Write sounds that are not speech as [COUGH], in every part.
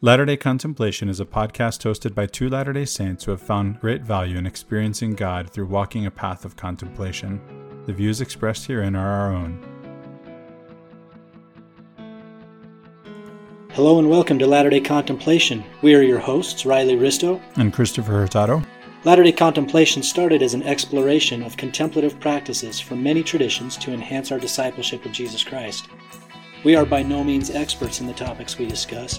Latter day Contemplation is a podcast hosted by two Latter day Saints who have found great value in experiencing God through walking a path of contemplation. The views expressed herein are our own. Hello and welcome to Latter day Contemplation. We are your hosts, Riley Risto and Christopher Hurtado. Latter day Contemplation started as an exploration of contemplative practices from many traditions to enhance our discipleship of Jesus Christ. We are by no means experts in the topics we discuss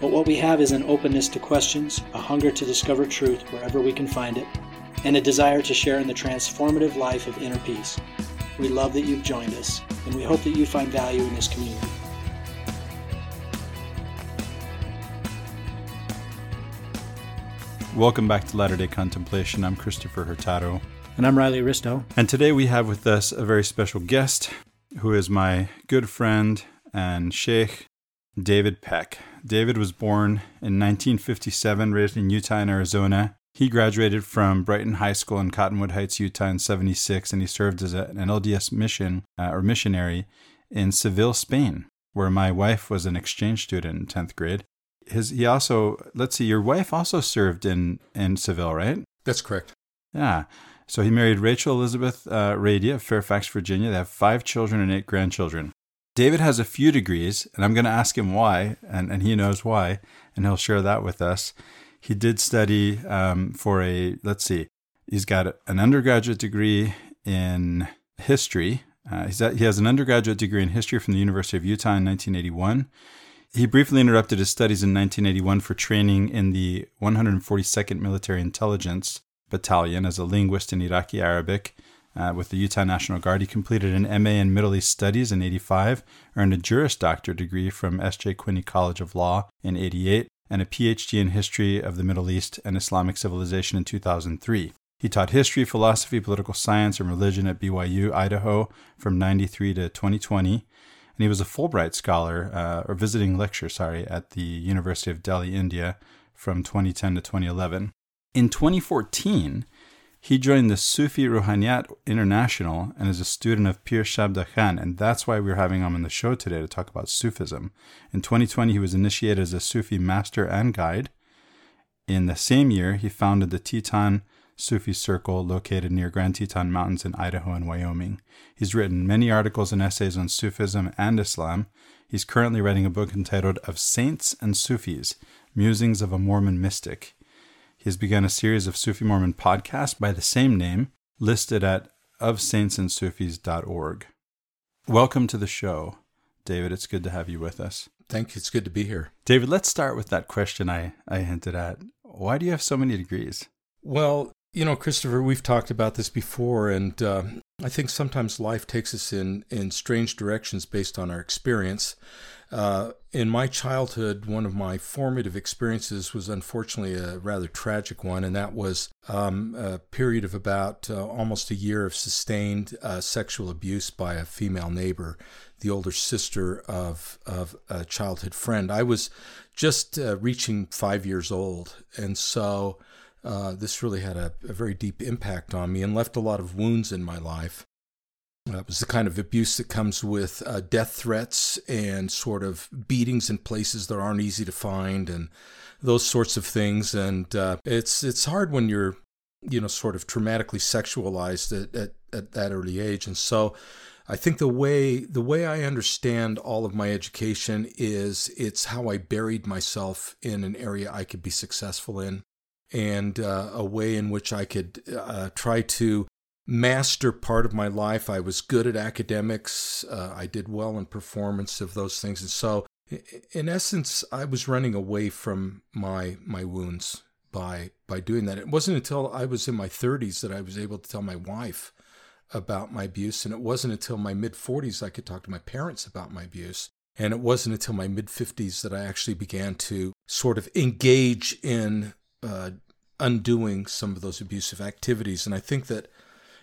but what we have is an openness to questions, a hunger to discover truth wherever we can find it, and a desire to share in the transformative life of inner peace. We love that you've joined us, and we hope that you find value in this community. Welcome back to Latter day Contemplation. I'm Christopher Hurtado. And I'm Riley Risto. And today we have with us a very special guest who is my good friend and Sheikh David Peck. David was born in 1957, raised in Utah and Arizona. He graduated from Brighton High School in Cottonwood Heights, Utah in 76, and he served as a, an LDS mission uh, or missionary in Seville, Spain, where my wife was an exchange student in 10th grade. His, he also, let's see, your wife also served in, in Seville, right? That's correct. Yeah. So he married Rachel Elizabeth uh, Rady of Fairfax, Virginia. They have five children and eight grandchildren. David has a few degrees, and I'm going to ask him why, and, and he knows why, and he'll share that with us. He did study um, for a, let's see, he's got an undergraduate degree in history. Uh, at, he has an undergraduate degree in history from the University of Utah in 1981. He briefly interrupted his studies in 1981 for training in the 142nd Military Intelligence Battalion as a linguist in Iraqi Arabic uh, with the Utah National Guard. He completed an MA in Middle East Studies in 85, earned a Juris Doctor degree from S.J. Quinney College of Law in 88, and a PhD in History of the Middle East and Islamic Civilization in 2003. He taught history, philosophy, political science, and religion at BYU, Idaho from 93 to 2020. And he was a Fulbright scholar, uh, or visiting lecturer, sorry, at the University of Delhi, India from 2010 to 2011. In 2014, he joined the Sufi Ruhaniyat International and is a student of Pir Shabda Khan, and that's why we're having him on the show today to talk about Sufism. In 2020, he was initiated as a Sufi master and guide. In the same year, he founded the Teton Sufi Circle located near Grand Teton Mountains in Idaho and Wyoming. He's written many articles and essays on Sufism and Islam. He's currently writing a book entitled Of Saints and Sufis Musings of a Mormon Mystic. He has begun a series of Sufi Mormon podcasts by the same name, listed at ofsaintsandsufis.org. Welcome to the show, David. It's good to have you with us. Thank you. It's good to be here. David, let's start with that question I, I hinted at. Why do you have so many degrees? Well, you know, Christopher, we've talked about this before, and uh, I think sometimes life takes us in, in strange directions based on our experience. Uh, in my childhood, one of my formative experiences was unfortunately a rather tragic one, and that was um, a period of about uh, almost a year of sustained uh, sexual abuse by a female neighbor, the older sister of, of a childhood friend. I was just uh, reaching five years old, and so uh, this really had a, a very deep impact on me and left a lot of wounds in my life. Uh, it was the kind of abuse that comes with uh, death threats and sort of beatings in places that aren't easy to find and those sorts of things. And uh, it's it's hard when you're, you know, sort of traumatically sexualized at, at, at that early age. And so I think the way the way I understand all of my education is it's how I buried myself in an area I could be successful in and uh, a way in which I could uh, try to master part of my life. I was good at academics. Uh, I did well in performance of those things, and so in essence, I was running away from my my wounds by by doing that. It wasn't until I was in my 30s that I was able to tell my wife about my abuse, and it wasn't until my mid 40s I could talk to my parents about my abuse. And it wasn't until my mid 50s that I actually began to sort of engage in uh, undoing some of those abusive activities. And I think that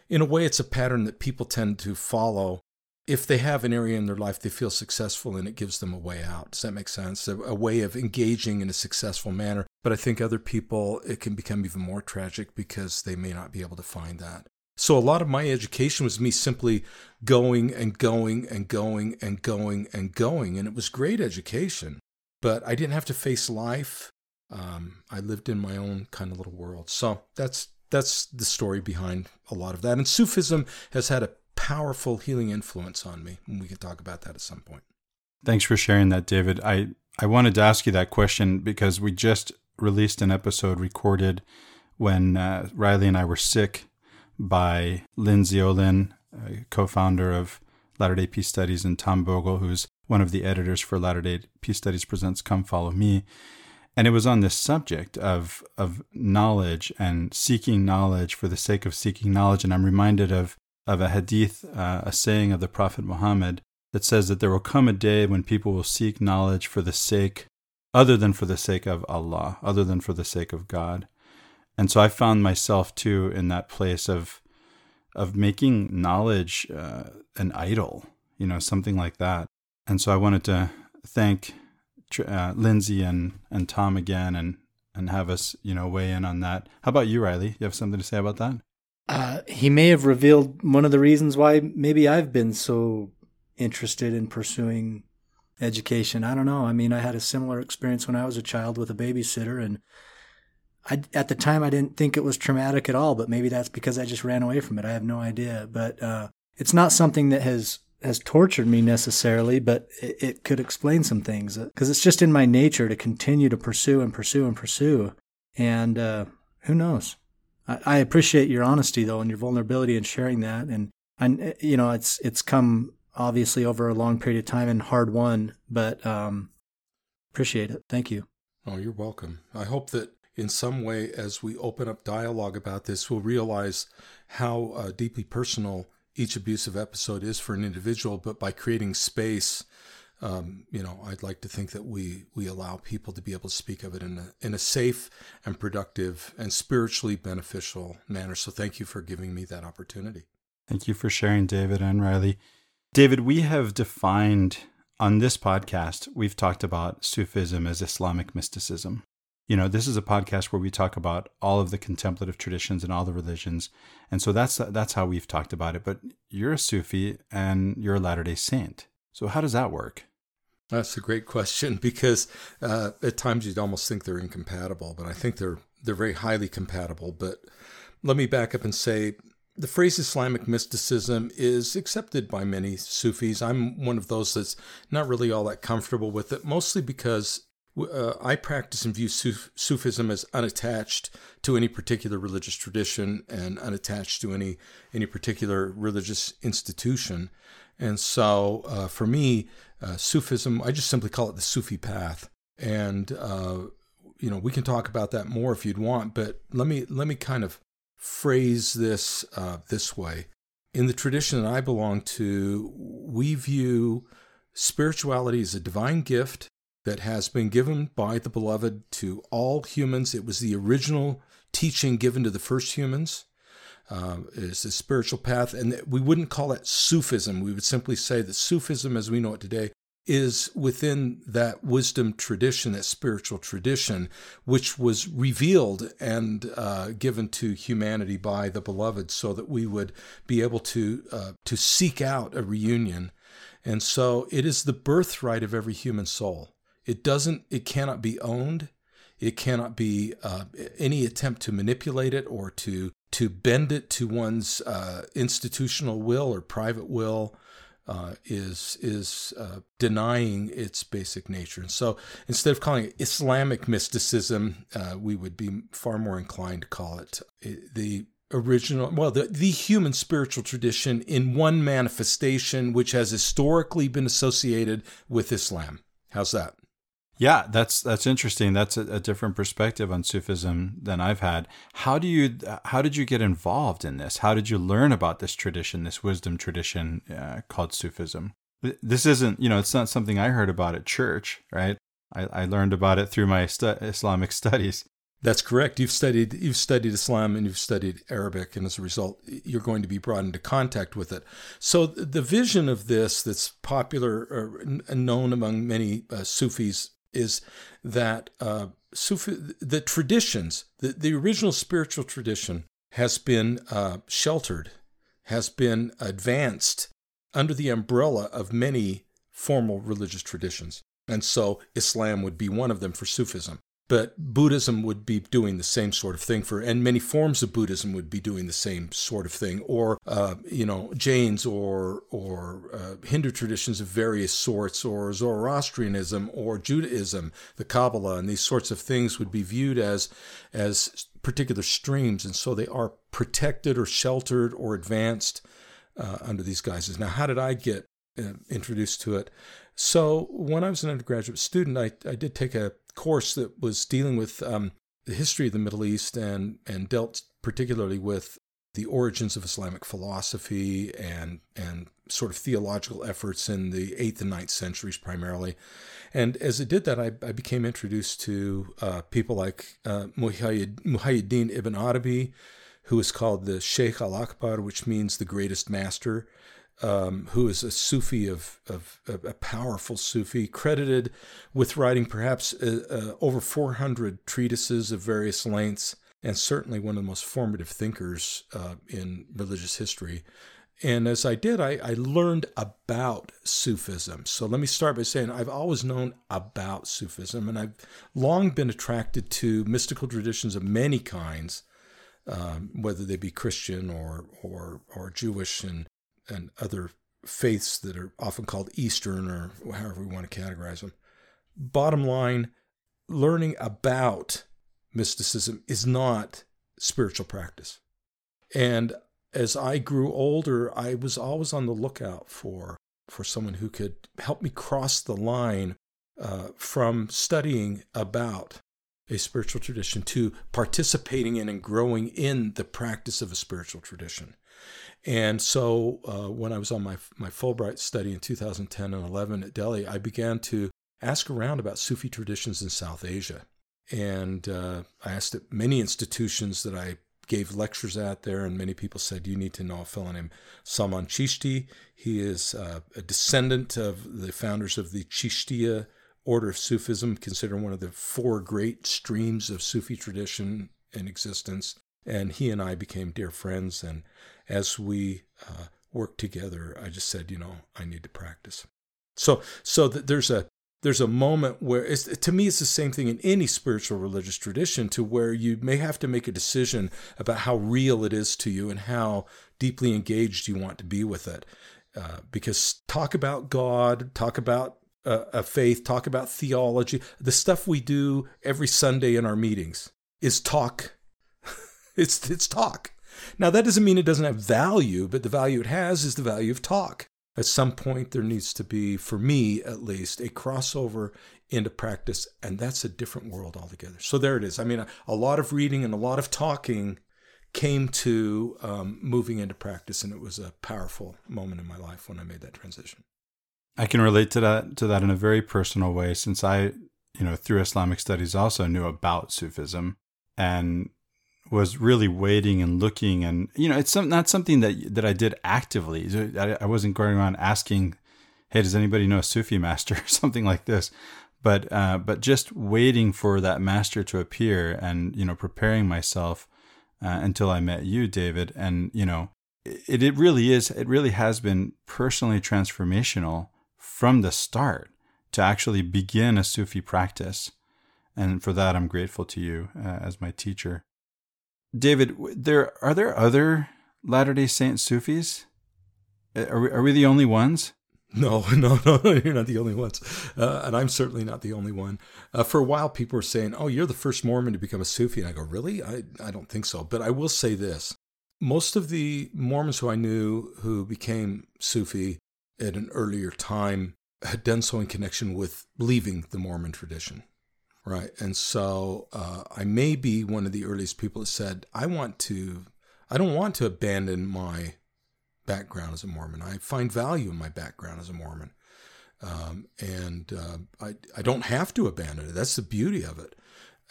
in a way, it's a pattern that people tend to follow. If they have an area in their life they feel successful and it gives them a way out. Does that make sense? A, a way of engaging in a successful manner. But I think other people, it can become even more tragic because they may not be able to find that. So a lot of my education was me simply going and going and going and going and going. And it was great education. but I didn't have to face life. Um, I lived in my own kind of little world. So that's that's the story behind a lot of that. And Sufism has had a powerful healing influence on me, and we can talk about that at some point. Thanks for sharing that, David. I I wanted to ask you that question because we just released an episode recorded when uh, Riley and I were sick by Lindsay Olin, co-founder of Latter Day Peace Studies, and Tom Bogle, who's one of the editors for Latter Day Peace Studies presents Come Follow Me. And it was on this subject of of knowledge and seeking knowledge for the sake of seeking knowledge. And I'm reminded of of a hadith, uh, a saying of the Prophet Muhammad that says that there will come a day when people will seek knowledge for the sake other than for the sake of Allah, other than for the sake of God. And so I found myself too in that place of of making knowledge uh, an idol, you know, something like that. And so I wanted to thank uh, Lindsay and and Tom again, and and have us, you know, weigh in on that. How about you, Riley? You have something to say about that? Uh, he may have revealed one of the reasons why maybe I've been so interested in pursuing education. I don't know. I mean, I had a similar experience when I was a child with a babysitter, and I, at the time I didn't think it was traumatic at all. But maybe that's because I just ran away from it. I have no idea. But uh, it's not something that has has tortured me necessarily, but it, it could explain some things because it's just in my nature to continue to pursue and pursue and pursue. And uh, who knows? I, I appreciate your honesty though and your vulnerability in sharing that. And and you know, it's it's come obviously over a long period of time and hard won, but um, appreciate it. Thank you. Oh, you're welcome. I hope that in some way, as we open up dialogue about this, we'll realize how uh, deeply personal each abusive episode is for an individual. But by creating space, um, you know, I'd like to think that we we allow people to be able to speak of it in a in a safe and productive and spiritually beneficial manner. So thank you for giving me that opportunity. Thank you for sharing, David and Riley. David, we have defined on this podcast, we've talked about Sufism as Islamic mysticism. You know, this is a podcast where we talk about all of the contemplative traditions and all the religions. And so that's that's how we've talked about it. But you're a Sufi and you're a Latter-day Saint. So how does that work? That's a great question because uh, at times you'd almost think they're incompatible, but I think they're they're very highly compatible. But let me back up and say the phrase Islamic mysticism is accepted by many Sufis. I'm one of those that's not really all that comfortable with it, mostly because uh, I practice and view Suf- Sufism as unattached to any particular religious tradition and unattached to any any particular religious institution. And so, uh, for me, uh, Sufism, I just simply call it the Sufi path. And uh, you know, we can talk about that more if you'd want. But let me let me kind of phrase this uh, this way. In the tradition that I belong to, we view spirituality as a divine gift that has been given by the beloved to all humans. It was the original teaching given to the first humans. Uh, is the spiritual path, and we wouldn't call it Sufism. We would simply say that Sufism, as we know it today, is within that wisdom tradition, that spiritual tradition, which was revealed and uh, given to humanity by the beloved, so that we would be able to uh, to seek out a reunion. And so, it is the birthright of every human soul. It doesn't. It cannot be owned. It cannot be uh, any attempt to manipulate it or to to bend it to one's uh, institutional will or private will uh, is is uh, denying its basic nature. And so, instead of calling it Islamic mysticism, uh, we would be far more inclined to call it uh, the original, well, the, the human spiritual tradition in one manifestation, which has historically been associated with Islam. How's that? Yeah, that's that's interesting. That's a, a, different perspective on Sufism than I've had. How do you how did you get involved in this? How did you learn about this tradition, this wisdom tradition uh, called Sufism? This isn't, you know, it's not something I heard about at church, right? I, I learned about it through my stu- Islamic [LAUGHS] studies. That's correct. You've studied you've studied Islam and you've studied Arabic, and as a result, you're going to be brought into contact with it. So the vision of this, that's popular or known among many uh, Sufis is that uh, Sufi, the traditions, the, the original spiritual tradition, has been uh, sheltered, has been advanced under the umbrella of many formal religious traditions. And so Islam would be one of them for Sufism. But Buddhism would be doing the same sort of thing for, and many forms of Buddhism would be doing the same sort of thing, or uh, you know, Jains or or uh, Hindu traditions of various sorts, or Zoroastrianism or Judaism, the Kabbalah, and these sorts of things would be viewed as as particular streams, and so they are protected or sheltered or advanced uh, under these guises. Now, how did I get uh, introduced to it? So, when I was an undergraduate student, I, I did take a course that was dealing with um, the history of the Middle East and, and dealt particularly with the origins of Islamic philosophy and, and sort of theological efforts in the 8th and ninth centuries primarily. And as it did that, I, I became introduced to uh, people like uh, Muhyiddin ibn Arabi, who is called the Sheikh al Akbar, which means the greatest master um, who is a Sufi of, of, of, a powerful Sufi, credited with writing perhaps uh, uh, over 400 treatises of various lengths, and certainly one of the most formative thinkers uh, in religious history. And as I did, I, I, learned about Sufism. So let me start by saying I've always known about Sufism, and I've long been attracted to mystical traditions of many kinds, um, whether they be Christian or or or Jewish and and other faiths that are often called Eastern or however we want to categorize them. Bottom line, learning about mysticism is not spiritual practice. And as I grew older, I was always on the lookout for for someone who could help me cross the line uh, from studying about a spiritual tradition to participating in and growing in the practice of a spiritual tradition. And so uh, when I was on my, my Fulbright study in 2010 and 11 at Delhi, I began to ask around about Sufi traditions in South Asia. And uh, I asked at many institutions that I gave lectures at there, and many people said, You need to know a fellow named Salman Chishti. He is uh, a descendant of the founders of the Chishtiya order of Sufism, considered one of the four great streams of Sufi tradition in existence. And he and I became dear friends. And as we uh, worked together, I just said, you know, I need to practice. So, so that there's a there's a moment where it's, to me it's the same thing in any spiritual religious tradition to where you may have to make a decision about how real it is to you and how deeply engaged you want to be with it uh, because talk about god talk about uh, a faith talk about theology the stuff we do every sunday in our meetings is talk it's it's talk now, that doesn't mean it doesn't have value, but the value it has is the value of talk. At some point, there needs to be, for me at least, a crossover into practice, and that's a different world altogether. So there it is. I mean, a, a lot of reading and a lot of talking came to um, moving into practice, and it was a powerful moment in my life when I made that transition. I can relate to that to that in a very personal way, since I, you know, through Islamic studies also knew about Sufism, and was really waiting and looking and you know it's some, not something that that I did actively. I, I wasn't going around asking hey does anybody know a Sufi master? [LAUGHS] or something like this. But uh, but just waiting for that master to appear and you know preparing myself uh, until I met you David. And you know it, it really is it really has been personally transformational from the start to actually begin a Sufi practice. And for that I'm grateful to you uh, as my teacher David, there are there other Latter Day Saint Sufis? Are we, are we the only ones? No, [LAUGHS] no, no, no, you're not the only ones. Uh, and I'm certainly not the only one. Uh, for a while, people were saying, oh, you're the first Mormon to become a Sufi. And I go, really? I, I don't think so. But I will say this most of the Mormons who I knew who became Sufi at an earlier time had done so in connection with leaving the Mormon tradition. Right. And so uh, I may be one of the earliest people that said, I want to, I don't want to abandon my background as a Mormon. I find value in my background as a Mormon. Um, and uh, I, I don't have to abandon it. That's the beauty of it.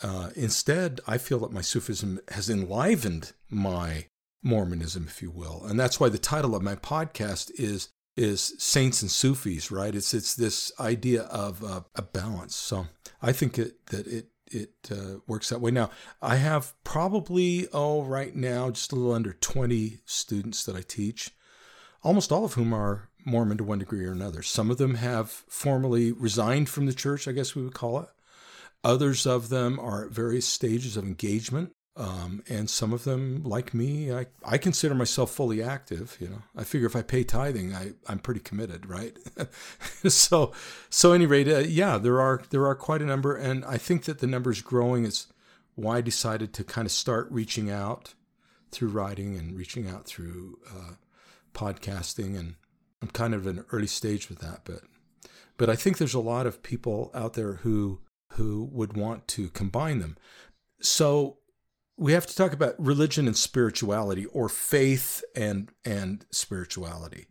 Uh, instead, I feel that my Sufism has enlivened my Mormonism, if you will. And that's why the title of my podcast is is saints and Sufis, right? It's it's this idea of uh, a balance. So I think it, that it it uh, works that way. Now I have probably oh right now just a little under twenty students that I teach, almost all of whom are Mormon to one degree or another. Some of them have formally resigned from the church, I guess we would call it. Others of them are at various stages of engagement. Um, and some of them, like me, I, I consider myself fully active. You know, I figure if I pay tithing, I, I'm pretty committed, right? [LAUGHS] so, so any rate, uh, yeah, there are there are quite a number, and I think that the number is growing. Is why I decided to kind of start reaching out through writing and reaching out through uh, podcasting, and I'm kind of in an early stage with that, but but I think there's a lot of people out there who who would want to combine them. So we have to talk about religion and spirituality, or faith and and spirituality.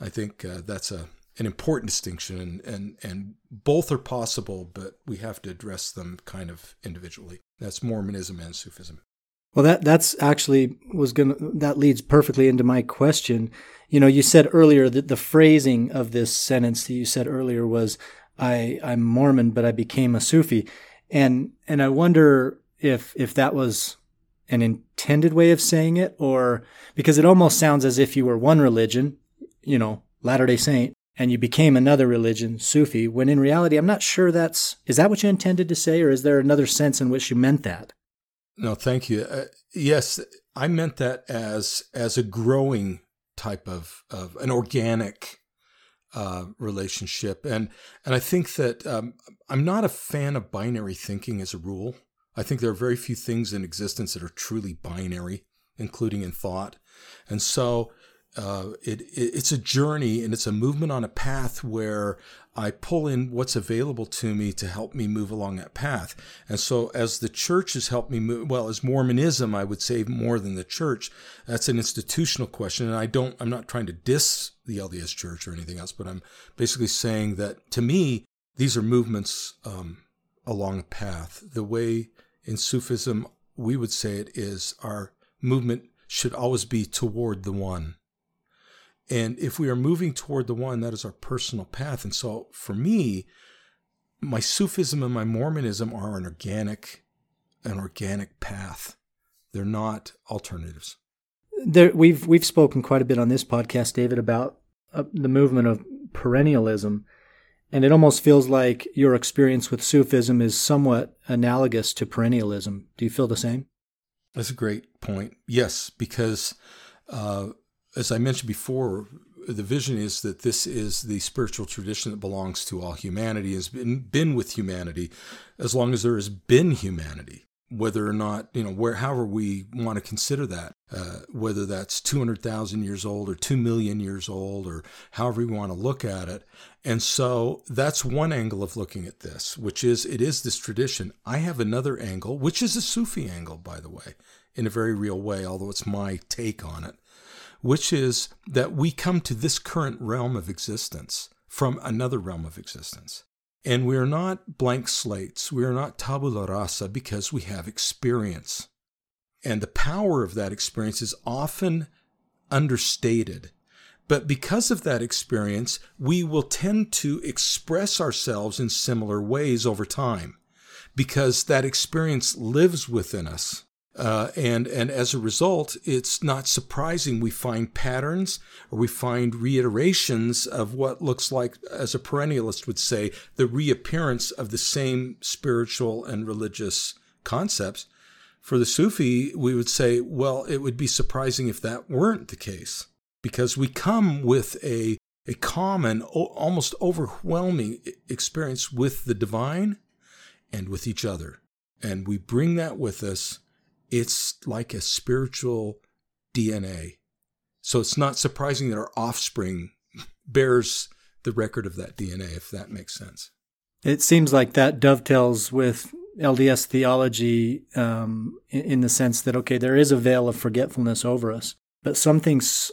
I think uh, that's a an important distinction, and, and and both are possible, but we have to address them kind of individually. That's Mormonism and Sufism. Well, that that's actually was gonna that leads perfectly into my question. You know, you said earlier that the phrasing of this sentence that you said earlier was, "I I'm Mormon, but I became a Sufi," and and I wonder if if that was an intended way of saying it, or because it almost sounds as if you were one religion, you know, Latter day Saint, and you became another religion, Sufi, when in reality, I'm not sure that's, is that what you intended to say, or is there another sense in which you meant that? No, thank you. Uh, yes, I meant that as as a growing type of, of an organic uh, relationship, and and I think that um, I'm not a fan of binary thinking as a rule. I think there are very few things in existence that are truly binary, including in thought. And so uh, it, it, it's a journey and it's a movement on a path where I pull in what's available to me to help me move along that path. And so, as the church has helped me move, well, as Mormonism, I would say more than the church. That's an institutional question, and I don't. I'm not trying to diss the LDS Church or anything else, but I'm basically saying that to me, these are movements um, along a path. The way in Sufism, we would say it is our movement should always be toward the one. And if we are moving toward the one, that is our personal path. And so for me, my Sufism and my Mormonism are an organic, an organic path. They're not alternatives. There, we've we've spoken quite a bit on this podcast, David, about uh, the movement of perennialism, and it almost feels like your experience with Sufism is somewhat analogous to perennialism. Do you feel the same? That's a great point. Yes, because uh, as I mentioned before, the vision is that this is the spiritual tradition that belongs to all humanity, has been, been with humanity as long as there has been humanity whether or not you know where however we want to consider that uh, whether that's 200,000 years old or 2 million years old or however we want to look at it. And so that's one angle of looking at this which is it is this tradition. I have another angle which is a sufi angle by the way in a very real way although it's my take on it which is that we come to this current realm of existence from another realm of existence and we are not blank slates. We are not tabula rasa because we have experience. And the power of that experience is often understated. But because of that experience, we will tend to express ourselves in similar ways over time because that experience lives within us. Uh, and and as a result, it's not surprising we find patterns or we find reiterations of what looks like, as a perennialist would say, the reappearance of the same spiritual and religious concepts. For the Sufi, we would say, well, it would be surprising if that weren't the case, because we come with a a common, almost overwhelming experience with the divine and with each other, and we bring that with us it's like a spiritual DNA. So it's not surprising that our offspring bears the record of that DNA, if that makes sense. It seems like that dovetails with LDS theology um, in, the sense that, okay, there is a veil of forgetfulness over us, but some things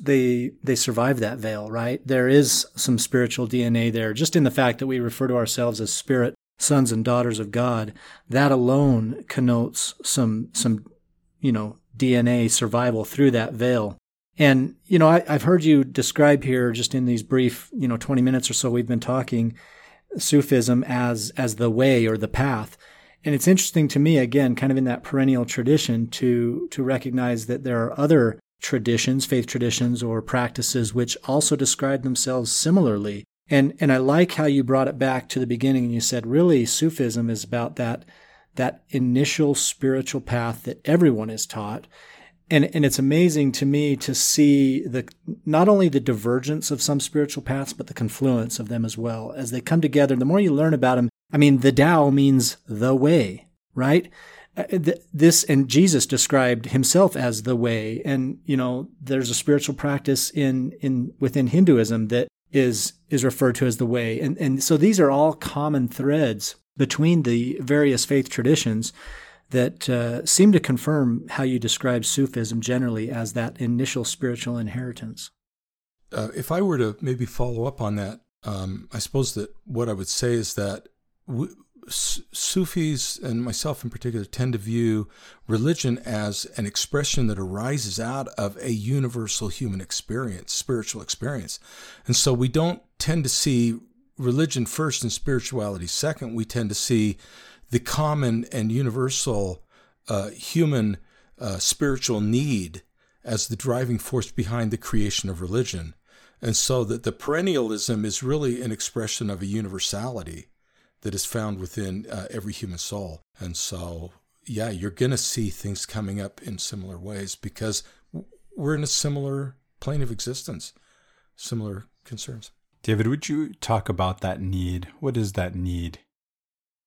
they they survive that veil, right? There is some spiritual DNA there, just in the fact that we refer to ourselves as spirit sons and daughters of God, that alone connotes some some you know DNA survival through that veil. And you know, I, have heard you describe here just in these brief you know 20 minutes or so we've been talking Sufism as as the way or the path. And it's interesting to me again, kind of in that perennial tradition, to to recognize that there are other traditions, faith traditions, or practices which also describe themselves similarly. And and I like how you brought it back to the beginning and you said really Sufism is about that that initial spiritual path that everyone is taught. And and it's amazing to me to see the not only the divergence of some spiritual paths, but the confluence of them as well. As they come together, the more you learn about them, I mean, the Tao means the way, right? Uh, this and Jesus described himself as the way and you know there's a spiritual practice in in within Hinduism that is is referred to as the way and and so these are all common threads between the various faith traditions that uh, seem to confirm how you describe Sufism generally as that initial spiritual inheritance. Uh, if I were to maybe follow up on that, um, I suppose that what I would say is that we, Sufis and myself in particular tend to view religion as an expression that arises out of a universal human experience, spiritual experience. And so we don't tend to see religion first and spirituality second. We tend to see the common and universal uh, human uh, spiritual need as the driving force behind the creation of religion. And so that the perennialism is really an expression of a universality that is found within uh, every human soul. And so, yeah, you're going to see things coming up in similar ways because we're in a similar plane of existence, similar concerns. David, would you talk about that need? What is that need?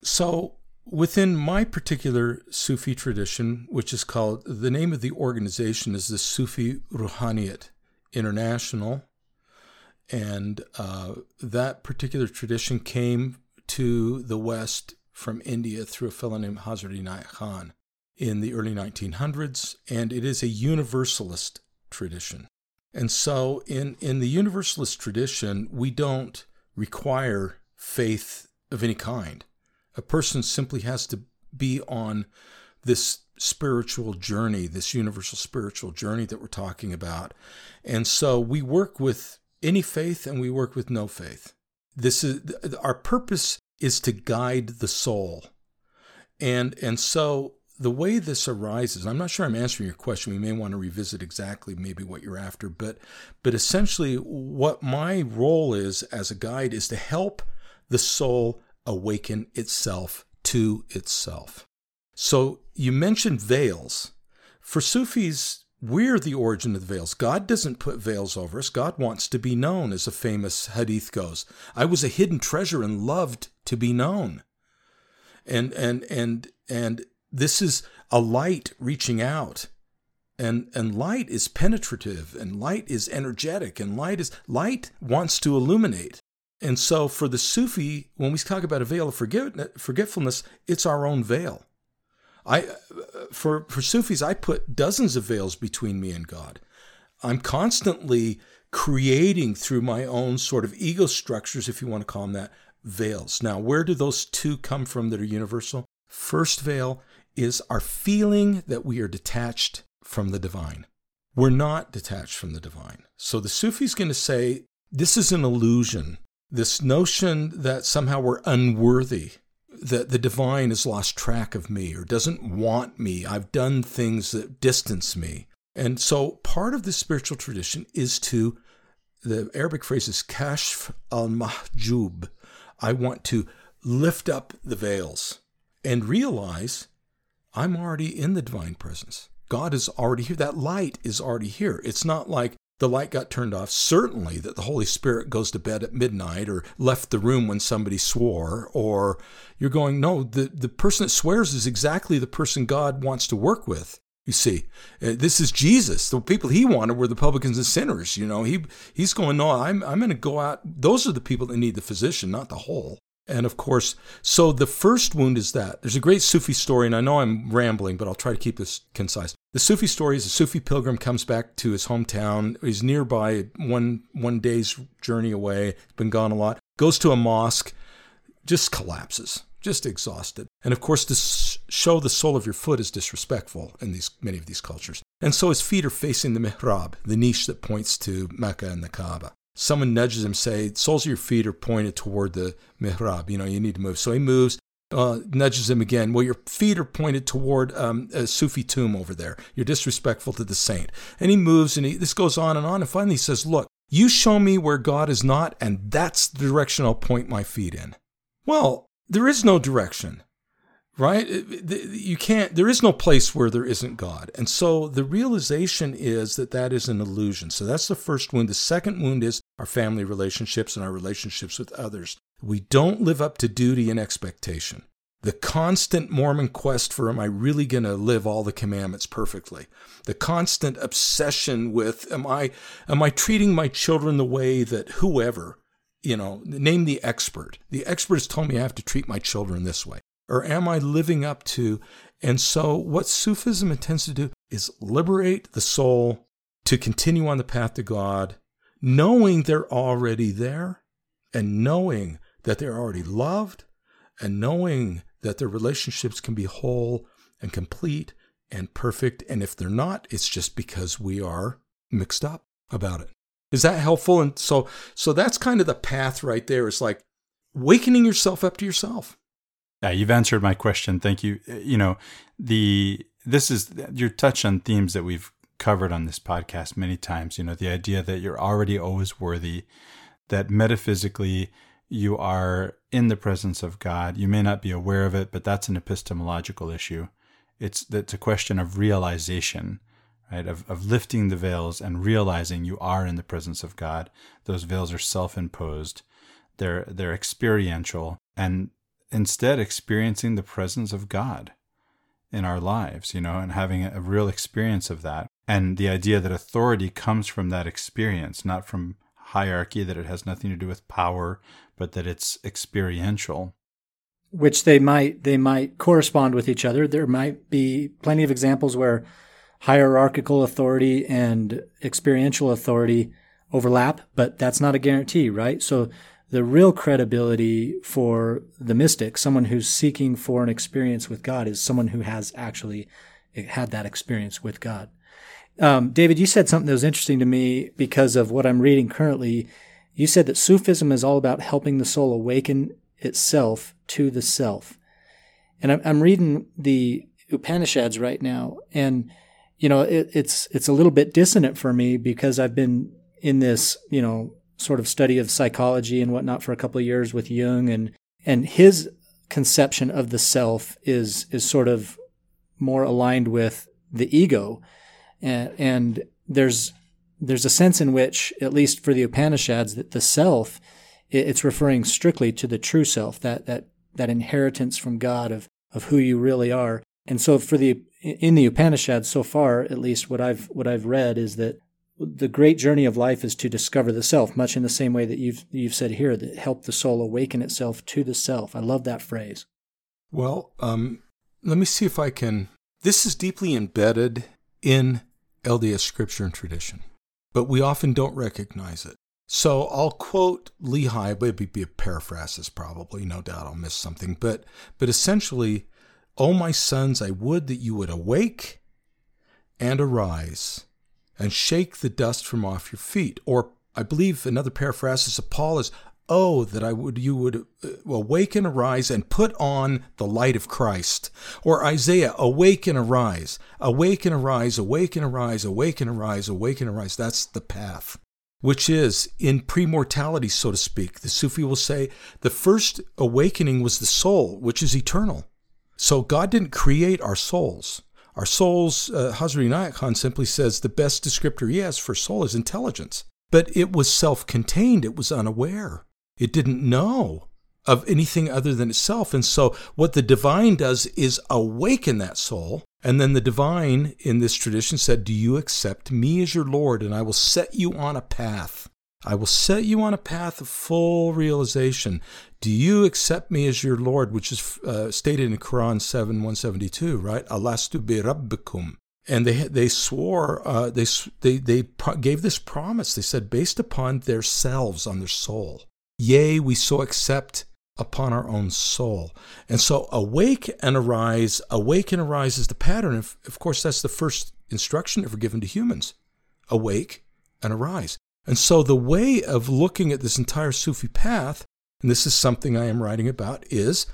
So, within my particular Sufi tradition, which is called the name of the organization is the Sufi Ruhaniyat International, and uh, that particular tradition came to the West from India through a fellow named Hazrat Inayat Khan in the early 1900s, and it is a universalist tradition. And so, in, in the universalist tradition, we don't require faith of any kind. A person simply has to be on this spiritual journey, this universal spiritual journey that we're talking about. And so, we work with any faith and we work with no faith. This is our purpose is to guide the soul. And and so the way this arises, I'm not sure I'm answering your question. We may want to revisit exactly maybe what you're after, but but essentially what my role is as a guide is to help the soul awaken itself to itself. So you mentioned veils. For Sufis, we're the origin of the veils. God doesn't put veils over us. God wants to be known, as a famous hadith goes. I was a hidden treasure and loved to be known. And and and and this is a light reaching out. And and light is penetrative and light is energetic and light is light wants to illuminate. And so for the Sufi, when we talk about a veil of forgetfulness, it's our own veil. I, for, for Sufis, I put dozens of veils between me and God. I'm constantly creating through my own sort of ego structures, if you want to call them that, veils. Now, where do those two come from that are universal? First veil is our feeling that we are detached from the divine. We're not detached from the divine. So the Sufi is going to say this is an illusion. This notion that somehow we're unworthy that the divine has lost track of me or doesn't want me. I've done things that distance me. And so part of the spiritual tradition is to, the Arabic phrase is kashf al mahjub. I want to lift up the veils and realize I'm already in the divine presence. God is already here. That light is already here. It's not like the light got turned off. Certainly, that the Holy Spirit goes to bed at midnight or left the room when somebody swore, or you're going, no, the, the person that swears is exactly the person God wants to work with. You see, uh, this is Jesus. The people he wanted were the publicans and sinners. You know, he he's going, no, I'm I'm going to go out. Those are the people that need the physician, not the whole. And of course, so the first wound is that. There's a great Sufi story, and I know I'm rambling, but I'll try to keep this concise. The Sufi story is a Sufi pilgrim comes back to his hometown. He's nearby, one one day's journey away. Been gone a lot. Goes to a mosque, just collapses, just exhausted. And of course, to show the sole of your foot is disrespectful in these many of these cultures. And so his feet are facing the mihrab, the niche that points to Mecca and the Kaaba someone nudges him, say, soles of your feet are pointed toward the mihrab. You know, you need to move. So he moves. uh, nudges him again. Well, your feet are pointed toward um, a Sufi tomb over there. You're disrespectful to the saint. And he moves and he, this goes on and on. And finally he says, Look, you show me where God is not, and that's the direction I'll point my feet in. Well, there is no direction, right? You can't, there is no place where there isn't God. And so the realization is that that is an illusion. So that's the first wound. The second wound is our family relationships and our relationships with others. We don't live up to duty and expectation. The constant Mormon quest for am I really going to live all the commandments perfectly? The constant obsession with am I am I treating my children the way that whoever, you know, name the expert. The expert has told me I have to treat my children this way. Or am I living up to and so what Sufism intends to do is liberate the soul to continue on the path to God, knowing they're already there and knowing that they're already loved and knowing that their relationships can be whole and complete and perfect. And if they're not, it's just because we are mixed up about it. Is that helpful? And so, so that's kind of the path right there. It's like wakening yourself up to yourself. Yeah, you've answered my question. Thank you. Uh, you know, the this is you're touch on themes that we've covered on this podcast many times. You know, the idea that you're already always worthy, that metaphysically you are in the presence of God. You may not be aware of it, but that's an epistemological issue. It's that's a question of realization, right? Of of lifting the veils and realizing you are in the presence of God. Those veils are self-imposed. They're they're experiential and instead experiencing the presence of God in our lives, you know, and having a real experience of that. And the idea that authority comes from that experience, not from hierarchy, that it has nothing to do with power, but that it's experiential. Which they might they might correspond with each other. There might be plenty of examples where hierarchical authority and experiential authority overlap, but that's not a guarantee, right? So the real credibility for the mystic, someone who's seeking for an experience with God, is someone who has actually had that experience with God. Um, David, you said something that was interesting to me because of what I'm reading currently. You said that Sufism is all about helping the soul awaken itself to the self. And I'm, I'm reading the Upanishads right now, and you know it, it's it's a little bit dissonant for me because I've been in this you know sort of study of psychology and whatnot for a couple of years with Jung, and and his conception of the self is is sort of more aligned with the ego and, and there's there's a sense in which, at least for the Upanishads, that the self it's referring strictly to the true self, that that that inheritance from God of of who you really are. And so, for the in the Upanishads so far, at least what I've what I've read is that the great journey of life is to discover the self, much in the same way that you've you've said here, that help the soul awaken itself to the self. I love that phrase. Well, um, let me see if I can. This is deeply embedded in LDS scripture and tradition, but we often don't recognize it. So I'll quote Lehi, but it'd be a paraphrasis probably, no doubt I'll miss something, but but essentially, O my sons, I would that you would awake and arise and shake the dust from off your feet. Or I believe another paraphrasis of Paul is, Oh, that I would you would uh, awaken, arise, and put on the light of Christ. Or Isaiah, awaken, arise, awaken, arise, awaken, arise, awaken, arise, awaken, arise. That's the path, which is in premortality, so to speak. The Sufi will say the first awakening was the soul, which is eternal. So God didn't create our souls. Our souls, uh, Hazrat Inayat Khan simply says the best descriptor he has for soul is intelligence. But it was self contained, it was unaware. It didn't know of anything other than itself. And so, what the divine does is awaken that soul. And then the divine in this tradition said, Do you accept me as your Lord? And I will set you on a path. I will set you on a path of full realization. Do you accept me as your Lord, which is uh, stated in Quran 7 172, right? Alastu bi rabbikum. And they they swore uh, they they they gave this promise. They said based upon their selves on their soul Yea, we so accept upon our own soul. And so awake and arise, awake and arise is the pattern. Of, of course, that's the first instruction ever given to humans. Awake and arise. And so the way of looking at this entire Sufi path, and this is something I am writing about, is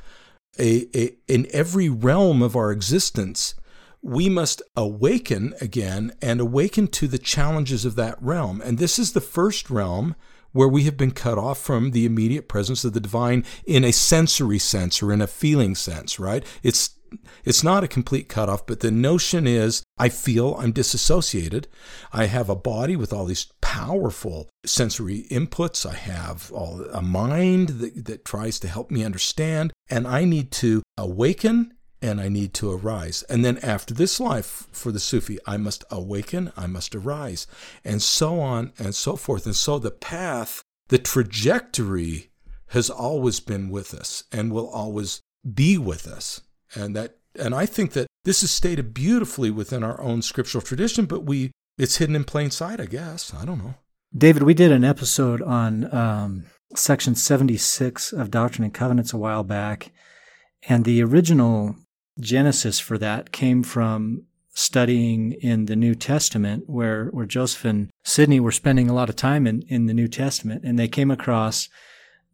a, a in every realm of our existence, we must awaken again and awaken to the challenges of that realm. And this is the first realm where we have been cut off from the immediate presence of the divine in a sensory sense or in a feeling sense, right? It's it's not a complete cutoff, but the notion is I feel I'm disassociated. I have a body with all these powerful sensory inputs. I have all, a mind that, that tries to help me understand, and I need to awaken and I need to arise. And then after this life, for the Sufi, I must awaken, I must arise, and so on and so forth. And so the path, the trajectory has always been with us and will always be with us and that and I think that this is stated beautifully within our own scriptural tradition, but we it's hidden in plain sight, I guess. I don't know. David, we did an episode on um, section 76 of Doctrine and Covenants a while back, and the original genesis for that came from studying in the New Testament, where, where Joseph and Sidney were spending a lot of time in, in the New Testament, and they came across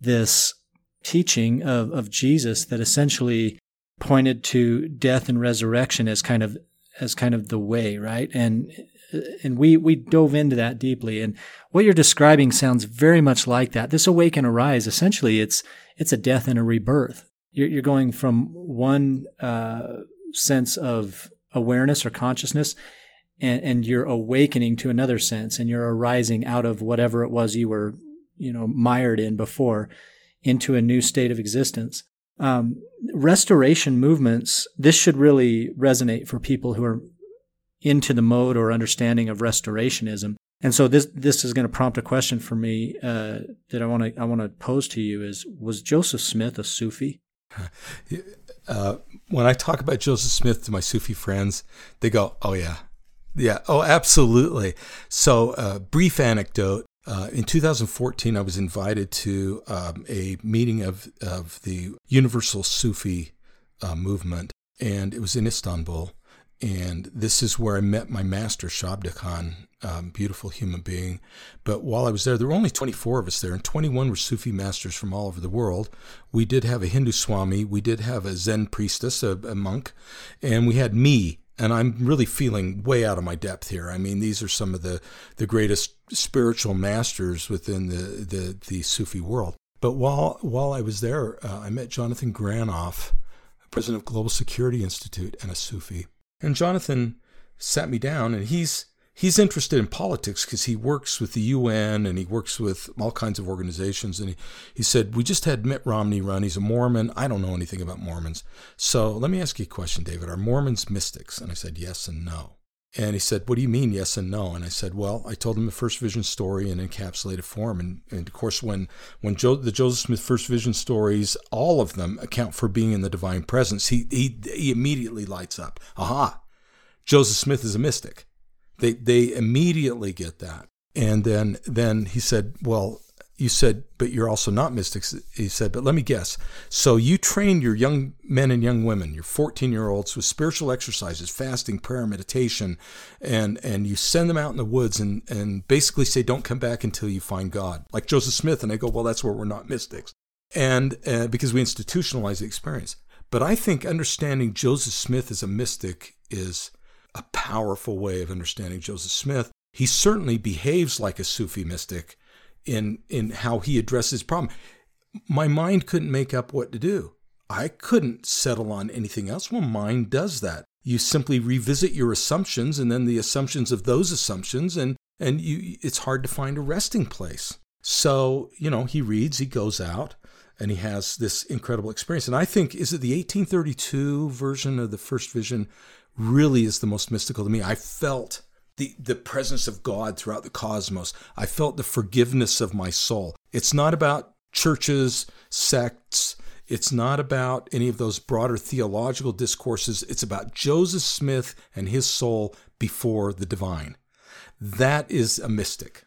this teaching of, of Jesus that essentially pointed to death and resurrection as kind of as kind of the way, right? And and we we dove into that deeply. And what you're describing sounds very much like that. This awaken arise, essentially, it's it's a death and a rebirth. You're, you're going from one uh, sense of awareness or consciousness, and, and you're awakening to another sense, and you're arising out of whatever it was you were, you know, mired in before, into a new state of existence um, restoration movements, this should really resonate for people who are into the mode or understanding of restorationism. And so this this is going to prompt a question for me uh, that I want to I want to pose to you: Is was Joseph Smith a Sufi? [LAUGHS] Uh, when I talk about Joseph Smith to my Sufi friends, they go, "Oh yeah, yeah, oh absolutely." So, uh, brief anecdote: uh, in 2014, I was invited to um, a meeting of, of the Universal Sufi uh, movement, and it was in Istanbul. And this is where I met my master, Shabda Khan, um, beautiful human being. But while I was there, there were only 24 of us there, and 21 were Sufi masters from all over the world. We did have a Hindu Swami, we did have a Zen priestess, a, a monk, and we had me and I'm really feeling way out of my depth here. I mean, these are some of the, the greatest spiritual masters within the, the, the Sufi world. But while while I was there, uh, I met Jonathan Granoff, president of Global Security Institute, and a Sufi. And Jonathan sat me down, and he's he's interested in politics because he works with the UN and he works with all kinds of organizations. And he, he said, We just had Mitt Romney run. He's a Mormon. I don't know anything about Mormons. So let me ask you a question, David. Are Mormons mystics? And I said, Yes and no. And he said, What do you mean, yes and no? And I said, Well, I told him the first vision story in encapsulated form. And, and of course, when, when the Joseph Smith first vision stories, all of them account for being in the divine presence, he, he, he immediately lights up. Aha, Joseph Smith is a mystic. They they immediately get that. And then then he said, "Well, you said, but you're also not mystics." He said, "But let me guess. So you train your young men and young women, your 14 year olds, with spiritual exercises, fasting, prayer, meditation, and and you send them out in the woods and and basically say, don't come back until you find God, like Joseph Smith." And I go, "Well, that's where we're not mystics." And uh, because we institutionalize the experience. But I think understanding Joseph Smith as a mystic is a powerful way of understanding Joseph Smith. He certainly behaves like a Sufi mystic in in how he addresses problem. My mind couldn't make up what to do. I couldn't settle on anything else. Well, mind does that. You simply revisit your assumptions and then the assumptions of those assumptions and and you it's hard to find a resting place. So, you know, he reads, he goes out, and he has this incredible experience. And I think is it the 1832 version of the first vision really is the most mystical to me. I felt the, the presence of God throughout the cosmos. I felt the forgiveness of my soul. It's not about churches, sects. It's not about any of those broader theological discourses. It's about Joseph Smith and his soul before the divine. That is a mystic.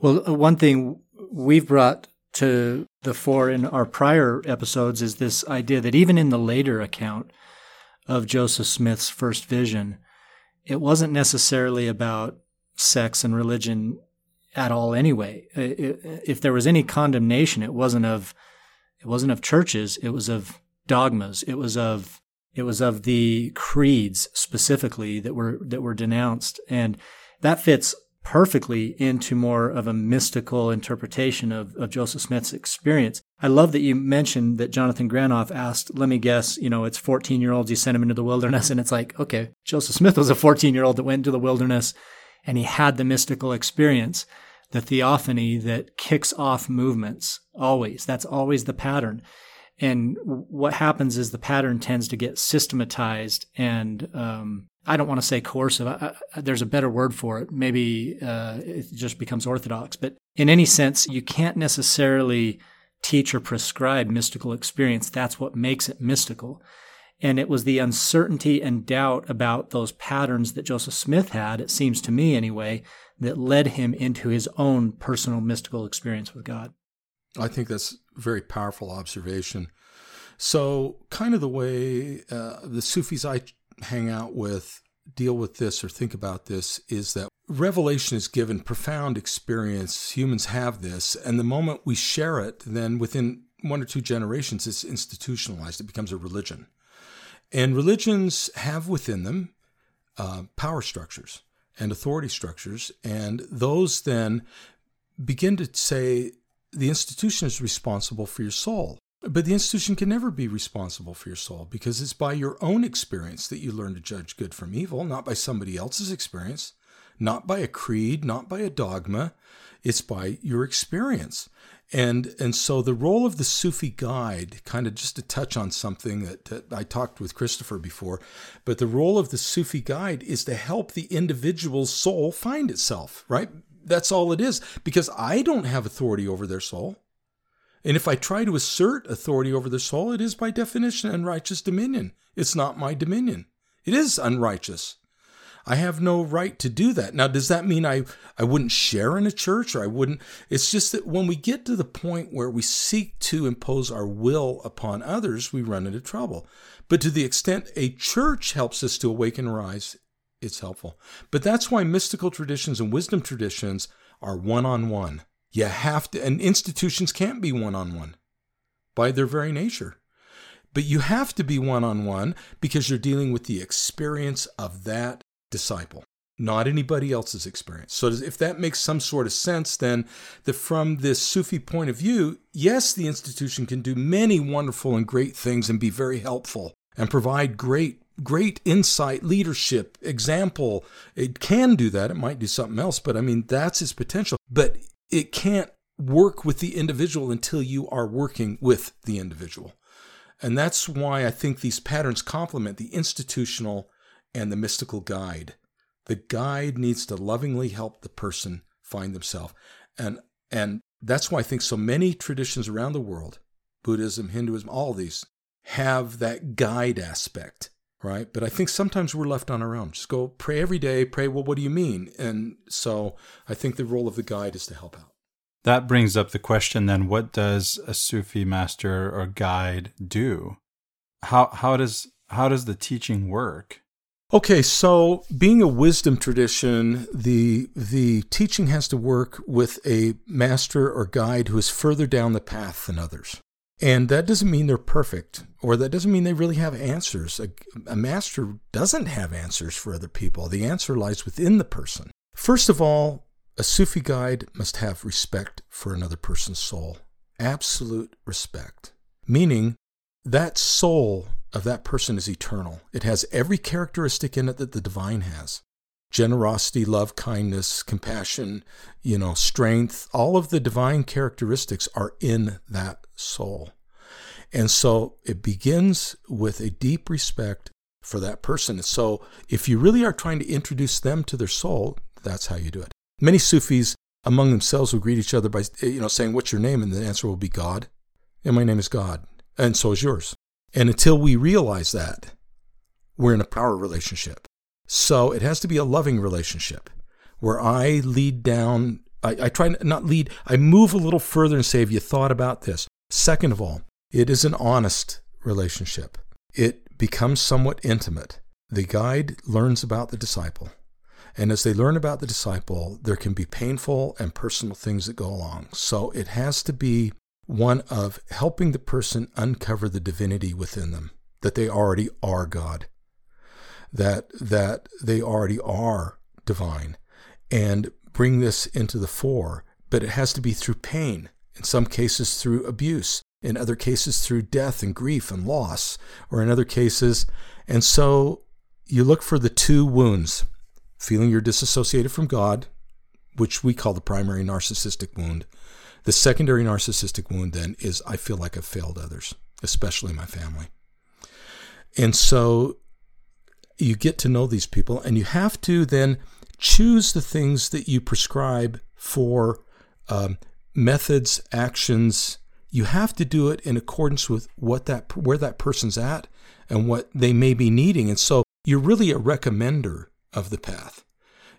Well, uh, one thing we've brought to the fore in our prior episodes is this idea that even in the later account, of Joseph Smith's first vision, it wasn't necessarily about sex and religion at all anyway. If there was any condemnation, it wasn't of it wasn't of churches, it was of dogmas. It was of it was of the creeds specifically that were that were denounced, and that fits perfectly into more of a mystical interpretation of, of Joseph Smith's experience. I love that you mentioned that Jonathan Granoff asked, let me guess, you know, it's 14 year olds, you sent him into the wilderness. And it's like, okay, Joseph Smith was a 14 year old that went into the wilderness and he had the mystical experience, the theophany that kicks off movements always. That's always the pattern. And what happens is the pattern tends to get systematized and, um, I don't want to say coercive. I, I, there's a better word for it. Maybe uh, it just becomes orthodox. But in any sense, you can't necessarily teach or prescribe mystical experience. That's what makes it mystical. And it was the uncertainty and doubt about those patterns that Joseph Smith had, it seems to me anyway, that led him into his own personal mystical experience with God. I think that's a very powerful observation. So, kind of the way uh, the Sufis I hang out with deal with this or think about this is that revelation is given profound experience. Humans have this, and the moment we share it, then within one or two generations, it's institutionalized. It becomes a religion. And religions have within them uh, power structures and authority structures, and those then begin to say the institution is responsible for your soul. But the institution can never be responsible for your soul because it's by your own experience that you learn to judge good from evil, not by somebody else's experience, not by a creed, not by a dogma. It's by your experience. And, and so the role of the Sufi guide, kind of just to touch on something that, that I talked with Christopher before, but the role of the Sufi guide is to help the individual's soul find itself, right? That's all it is, because I don't have authority over their soul. And if I try to assert authority over the soul, it is by definition unrighteous dominion. It's not my dominion. It is unrighteous. I have no right to do that. Now, does that mean I, I wouldn't share in a church or I wouldn't? It's just that when we get to the point where we seek to impose our will upon others, we run into trouble. But to the extent a church helps us to awaken and rise, it's helpful. But that's why mystical traditions and wisdom traditions are one on one. You have to, and institutions can't be one on one by their very nature. But you have to be one on one because you're dealing with the experience of that disciple, not anybody else's experience. So, if that makes some sort of sense, then that from this Sufi point of view, yes, the institution can do many wonderful and great things and be very helpful and provide great great insight, leadership, example. It can do that. It might do something else, but I mean, that's its potential. But it can't work with the individual until you are working with the individual. And that's why I think these patterns complement the institutional and the mystical guide. The guide needs to lovingly help the person find themselves. And and that's why I think so many traditions around the world, Buddhism, Hinduism, all these have that guide aspect, right? But I think sometimes we're left on our own. Just go pray every day, pray, well, what do you mean? And so I think the role of the guide is to help out. That brings up the question then what does a Sufi master or guide do? How how does how does the teaching work? Okay, so being a wisdom tradition, the the teaching has to work with a master or guide who is further down the path than others. And that doesn't mean they're perfect, or that doesn't mean they really have answers. A, a, master doesn't have answers for other people. The answer lies within the person. First of all, a Sufi guide must have respect for another person's soul, absolute respect, meaning that soul of that person is eternal. It has every characteristic in it that the divine has generosity, love, kindness, compassion, you know, strength, all of the divine characteristics are in that soul. And so it begins with a deep respect for that person. So if you really are trying to introduce them to their soul, that's how you do it. Many Sufis among themselves will greet each other by you know saying, "What's your name?" and the answer will be God. And my name is God, and so is yours. And until we realize that, we're in a power relationship. So it has to be a loving relationship where I lead down. I, I try not lead. I move a little further and say, "Have you thought about this?" Second of all, it is an honest relationship. It becomes somewhat intimate. The guide learns about the disciple. And as they learn about the disciple, there can be painful and personal things that go along. So it has to be one of helping the person uncover the divinity within them, that they already are God, that that they already are divine, and bring this into the fore. But it has to be through pain, in some cases through abuse, in other cases through death and grief and loss, or in other cases. And so you look for the two wounds feeling you're disassociated from God, which we call the primary narcissistic wound. The secondary narcissistic wound then is I feel like I've failed others, especially my family. And so you get to know these people, and you have to then choose the things that you prescribe for um, methods, actions, you have to do it in accordance with what that where that person's at and what they may be needing. And so you're really a recommender of the path.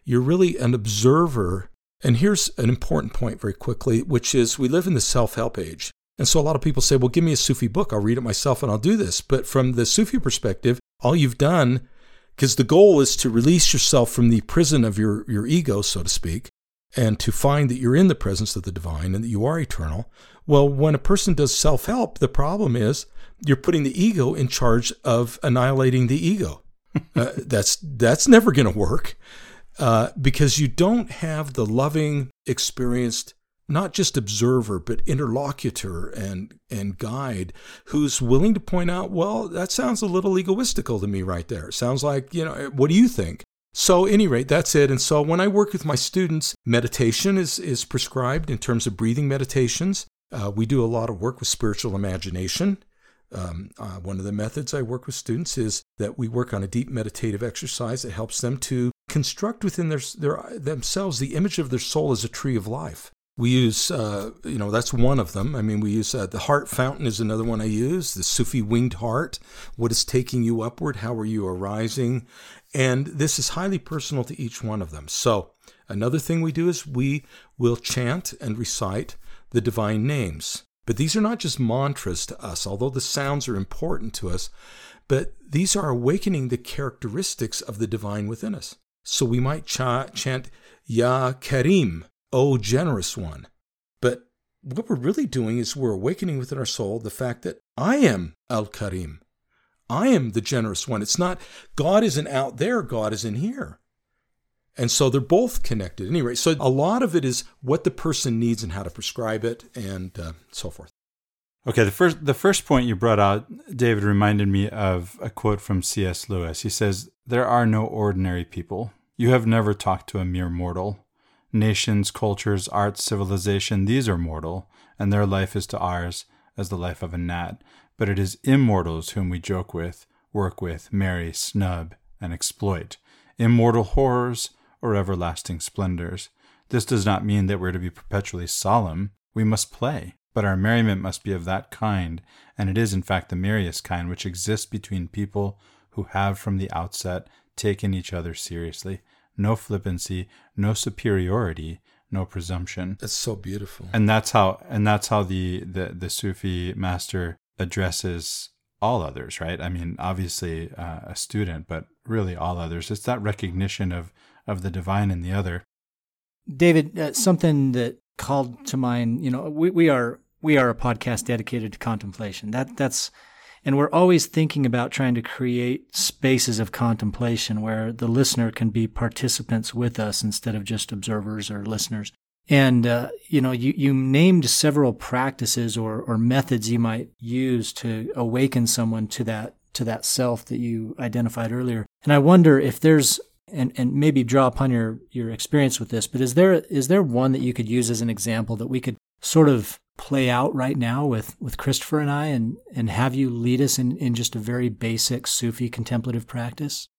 You're really an observer. And here's an important point very quickly, which is we live in the self-help age. And so a lot of people say, well, give me a Sufi book. I'll read it myself and I'll do this. But from the Sufi perspective, all you've done, because the goal is to release yourself from the prison of your, your ego, so to speak, and to find that you're in the presence of the divine and that you are eternal. Well, when a person does self help, the problem is you're putting the ego in charge of annihilating the ego. [LAUGHS] uh, that's that's never going to work uh, because you don't have the loving, experienced, not just observer but interlocutor and and guide who's willing to point out, well, that sounds a little egoistical to me right there. Sounds like you know, what do you think? So, any rate, that's it. And so, when I work with my students, meditation is, is prescribed in terms of breathing meditations. Uh, we do a lot of work with spiritual imagination. Um, uh, one of the methods I work with students is that we work on a deep meditative exercise that helps them to construct within their, their themselves the image of their soul as a tree of life. We use, uh, you know, that's one of them. I mean, we use uh, the heart fountain is another one I use. The Sufi winged heart. What is taking you upward? How are you arising? And this is highly personal to each one of them. So, another thing we do is we will chant and recite the divine names. But these are not just mantras to us, although the sounds are important to us, but these are awakening the characteristics of the divine within us. So we might ch- chant Ya Karim, O generous one. But what we're really doing is we're awakening within our soul the fact that I am Al Karim. I am the generous one. It's not God isn't out there, God is in here. And so they're both connected. Anyway, so a lot of it is what the person needs and how to prescribe it and uh, so forth. Okay, the first the first point you brought out, David, reminded me of a quote from C.S. Lewis. He says, "There are no ordinary people. You have never talked to a mere mortal. Nations, cultures, arts, civilization, these are mortal, and their life is to ours as the life of a gnat. But it is immortals whom we joke with, work with, marry, snub, and exploit. Immortal horrors, or everlasting splendors. This does not mean that we're to be perpetually solemn. We must play, but our merriment must be of that kind, and it is in fact the merriest kind which exists between people who have from the outset taken each other seriously. No flippancy, no superiority, no presumption. That's so beautiful. And that's how and that's how the the, the Sufi master addresses all others, right? I mean, obviously uh, a student, but really all others. It's that recognition of of the divine in the other. David, uh, something that called to mind, you know, we, we are we are a podcast dedicated to contemplation. That that's and we're always thinking about trying to create spaces of contemplation where the listener can be participants with us instead of just observers or listeners. And uh, you know, you, you named several practices or, or methods you might use to awaken someone to that to that self that you identified earlier. And I wonder if there's and, and maybe draw upon your, your experience with this, but is there is there one that you could use as an example that we could sort of play out right now with, with Christopher and I and, and have you lead us in, in just a very basic Sufi contemplative practice?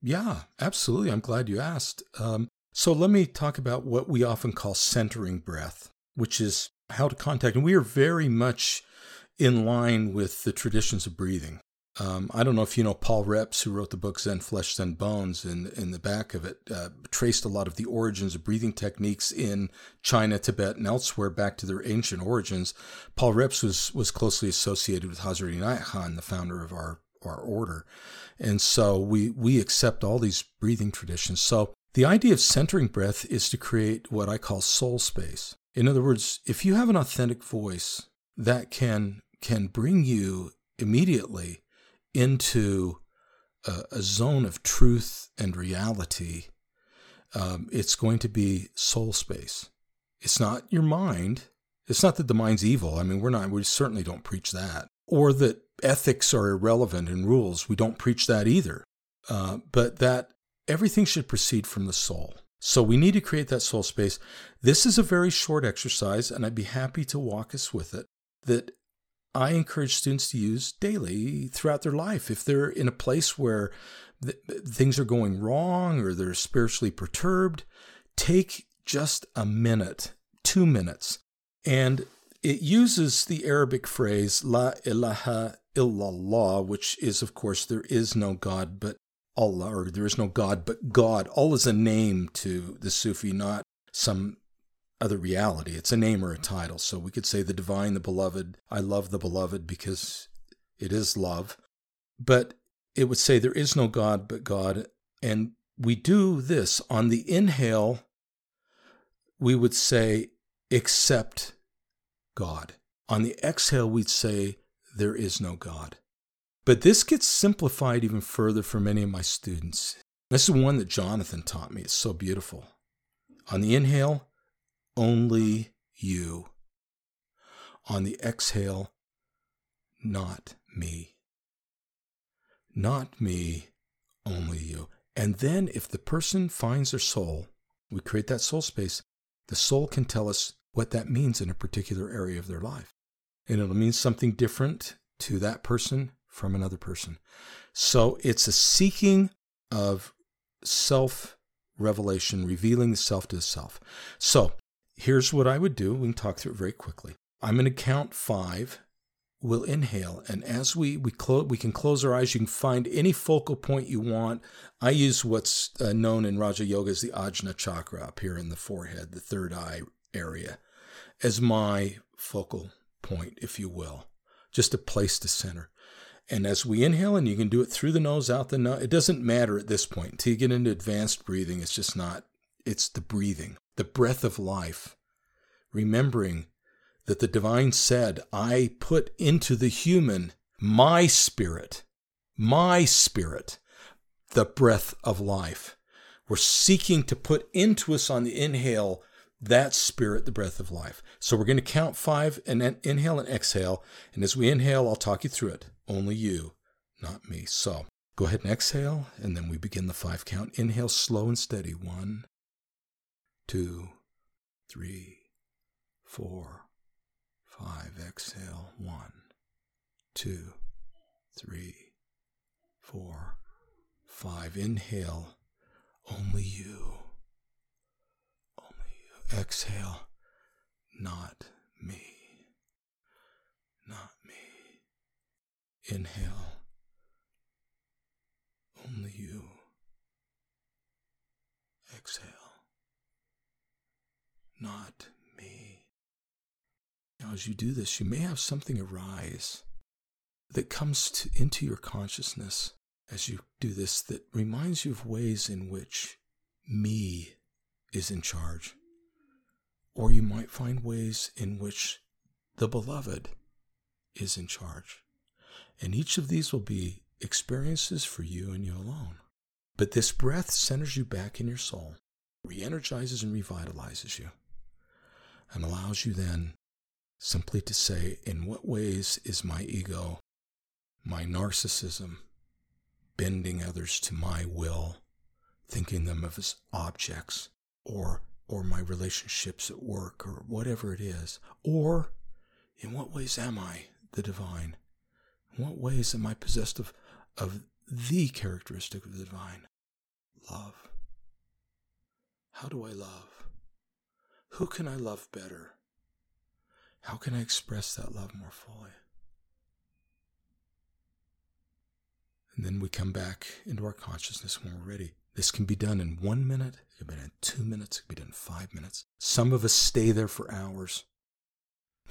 Yeah, absolutely. I'm glad you asked. Um, so let me talk about what we often call centering breath, which is how to contact. And we are very much in line with the traditions of breathing. Um, I don't know if you know Paul Reps, who wrote the book Zen Flesh, Zen Bones, and in the back of it uh, traced a lot of the origins of breathing techniques in China, Tibet, and elsewhere back to their ancient origins. Paul Reps was was closely associated with Hazrat Inayat Khan, the founder of our our order, and so we we accept all these breathing traditions. So The idea of centering breath is to create what I call soul space. In other words, if you have an authentic voice that can can bring you immediately into a, a zone of truth and reality, um, it's going to be soul space. It's not your mind. It's not that the mind's evil. I mean, we're not. We certainly don't preach that, or that ethics are irrelevant and rules. We don't preach that either. Uh, but that everything should proceed from the soul. So we need to create that soul space. This is a very short exercise, and I'd be happy to walk us with it. That I encourage students to use daily throughout their life. If they're in a place where th- things are going wrong or they're spiritually perturbed, take just a minute, two minutes. And it uses the Arabic phrase, La ilaha illallah, which is, of course, there is no God but Allah, or there is no God but God. Allah is a name to the Sufi, not some other reality. It's a name or a title. So we could say the divine, the beloved. I love the beloved because it is love. But it would say there is no God but God. And we do this on the inhale, we would say, except God. On the exhale, we'd say, there is no God. But this gets simplified even further for many of my students. This is one that Jonathan taught me. It's so beautiful. On the inhale, only you. On the exhale, not me. Not me, only you. And then if the person finds their soul, we create that soul space, the soul can tell us what that means in a particular area of their life. And it'll mean something different to that person from another person. So it's a seeking of self revelation, revealing the self to the self. So here's what I would do. We can talk through it very quickly. I'm going to count five. We'll inhale, and as we we close, we can close our eyes. You can find any focal point you want. I use what's uh, known in Raja Yoga as the Ajna chakra up here in the forehead, the third eye area, as my focal point, if you will, just a place to center. And as we inhale, and you can do it through the nose, out the nose, it doesn't matter at this point. Until you get into advanced breathing, it's just not, it's the breathing, the breath of life. Remembering that the divine said, I put into the human my spirit, my spirit, the breath of life. We're seeking to put into us on the inhale that spirit, the breath of life. So we're going to count five and then inhale and exhale. And as we inhale, I'll talk you through it. Only you, not me. So go ahead and exhale, and then we begin the five count. Inhale slow and steady. One, two, three, four, five. Exhale. One, two, three, four, five. Inhale. Only you. Only you. Exhale. Not me. Not me. Inhale. Only you. Exhale. Not me. Now, as you do this, you may have something arise that comes to, into your consciousness as you do this that reminds you of ways in which me is in charge. Or you might find ways in which the beloved is in charge. And each of these will be experiences for you and you alone. But this breath centers you back in your soul, re energizes and revitalizes you, and allows you then simply to say, In what ways is my ego, my narcissism, bending others to my will, thinking them of as objects, or or my relationships at work, or whatever it is, or in what ways am I the divine? In what ways am I possessed of, of the characteristic of the divine? Love. How do I love? Who can I love better? How can I express that love more fully? And then we come back into our consciousness when we're ready. This can be done in one minute, it can be done in two minutes, it can be done in five minutes. Some of us stay there for hours.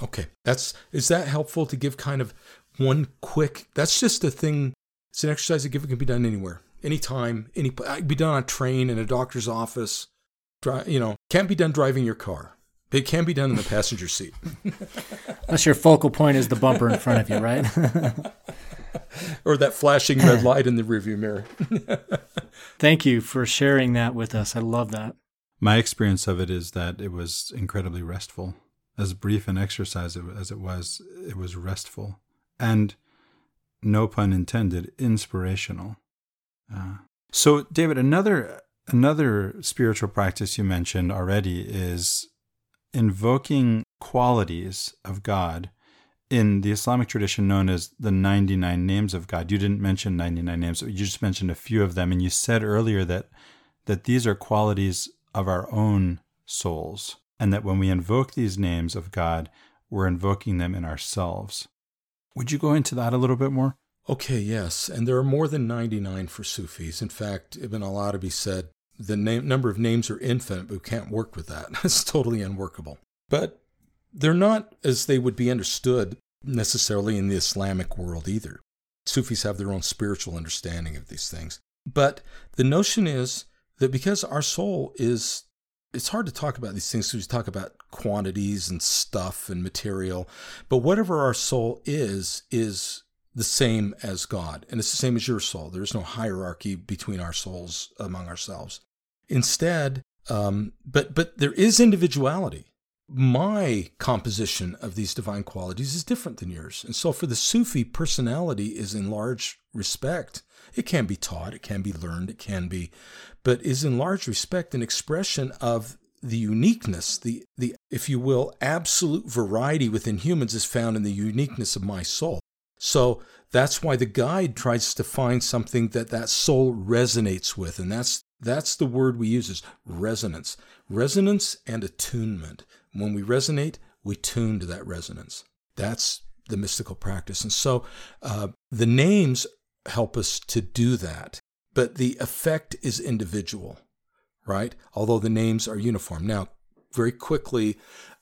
Okay, that's is that helpful to give kind of one quick that's just a thing it's an exercise that can be done anywhere anytime, any it can be done on a train, in a doctor's office. You know, can't be done driving your car. It can be done in the passenger seat. [LAUGHS] Unless your focal point is the bumper in front of you, right? [LAUGHS] or that flashing red [LAUGHS] light in the rearview mirror. Thank you for sharing that with us. I love that. My experience of it is that it was incredibly restful. As brief an exercise as it was, it was restful. And, no pun intended, inspirational. Uh, so, David, another another spiritual practice you mentioned already is invoking qualities of God in the Islamic tradition known as the 99 names of God. You didn't mention 99 names, you just mentioned a few of them and you said earlier that that these are qualities of our own souls and that when we invoke these names of God, we're invoking them in ourselves. Would you go into that a little bit more? Okay, yes. And there are more than 99 for Sufis. In fact, Ibn al-Arabi said the name, number of names are infinite, but we can't work with that. [LAUGHS] it's totally unworkable. But they're not as they would be understood necessarily in the Islamic world either. Sufis have their own spiritual understanding of these things. But the notion is that because our soul is, it's hard to talk about these things because we talk about quantities and stuff and material, but whatever our soul is, is the same as God. And it's the same as your soul. There's no hierarchy between our souls among ourselves. Instead, um, but but there is individuality. My composition of these divine qualities is different than yours. And so for the Sufi, personality is in large respect. It can be taught, it can be learned, it can be, but is in large respect an expression of the uniqueness, the, the, if you will, absolute variety within humans is found in the uniqueness of my soul. So that's why the guide tries to find something that that soul resonates with. And that's, that's the word we use is resonance. Resonance and attunement. When we resonate, we tune to that resonance. That's the mystical practice. And so uh, the names help us to do that, but the effect is individual, right? Although the names are uniform. Now, very quickly,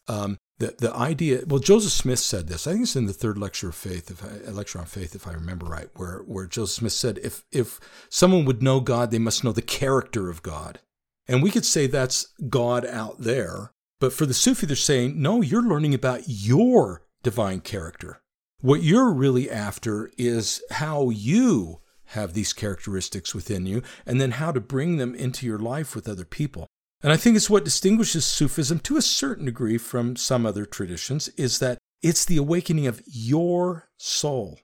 um, the the idea. Well, Joseph Smith said this. I think it's in the third lecture of faith, if lecture on faith, if I remember right, where where Joseph Smith said, if if someone would know God, they must know the character of God. And we could say that's God out there, but for the Sufi, they're saying, no, you're learning about your divine character. What you're really after is how you have these characteristics within you, and then how to bring them into your life with other people. And I think it's what distinguishes Sufism to a certain degree from some other traditions is that it's the awakening of your soul.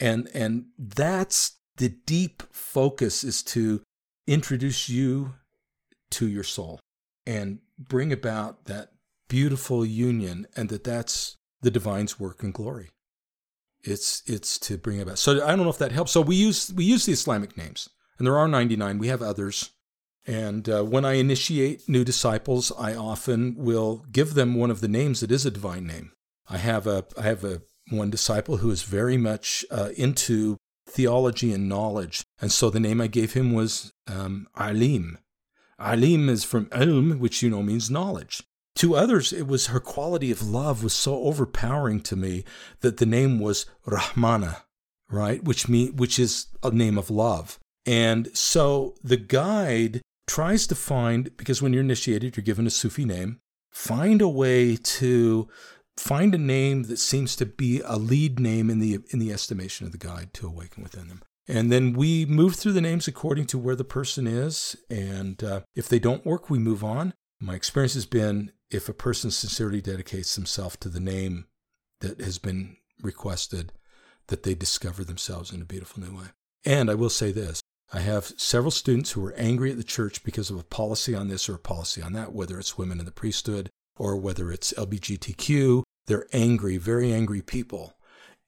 And, and that's the deep focus is to introduce you to your soul and bring about that beautiful union and that that's the divine's work and glory. It's, it's to bring about. So I don't know if that helps. So we use, we use the Islamic names and there are 99. We have others and uh, when I initiate new disciples, I often will give them one of the names that is a divine name. I have a I have a one disciple who is very much uh, into theology and knowledge, and so the name I gave him was um, Alim. Alim is from ilm, which you know means knowledge. To others, it was her quality of love was so overpowering to me that the name was Rahmana, right, which mean which is a name of love. And so the guide tries to find, because when you're initiated, you're given a Sufi name, find a way to find a name that seems to be a lead name in the in the estimation of the guide to awaken within them. And then we move through the names according to where the person is. And uh, if they don't work, we move on. My experience has been if a person sincerely dedicates themselves to the name that has been requested, that they discover themselves in a beautiful new way. And I will say this I have several students who are angry at the church because of a policy on this or a policy on that, whether it's women in the priesthood or whether it's LGBTQ. They're angry, very angry people.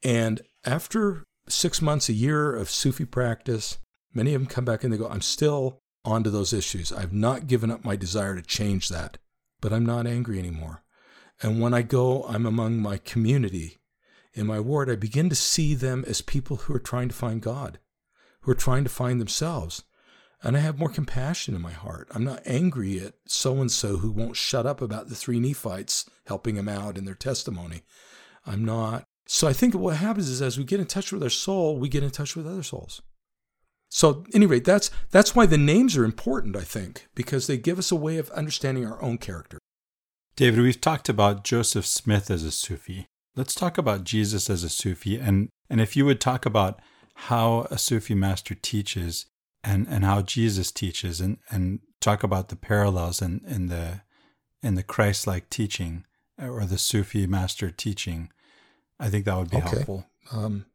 And after six months, a year of Sufi practice, many of them come back and they go, I'm still onto those issues. I've not given up my desire to change that, but I'm not angry anymore. And when I go, I'm among my community in my ward, I begin to see them as people who are trying to find God who are trying to find themselves. And I have more compassion in my heart. I'm not angry at so and so who won't shut up about the three Nephites helping him out in their testimony. I'm not. So I think what happens is as we get in touch with our soul, we get in touch with other souls. So, anyway, that's that's why the names are important, I think, because they give us a way of understanding our own character. David, we've talked about Joseph Smith as a Sufi. Let's talk about Jesus as a Sufi, and and if you would talk about how a Sufi master teaches and and how Jesus teaches, and and talk about the parallels in in the in the Christ-like teaching or the Sufi master teaching. I think that would be okay. helpful. Um,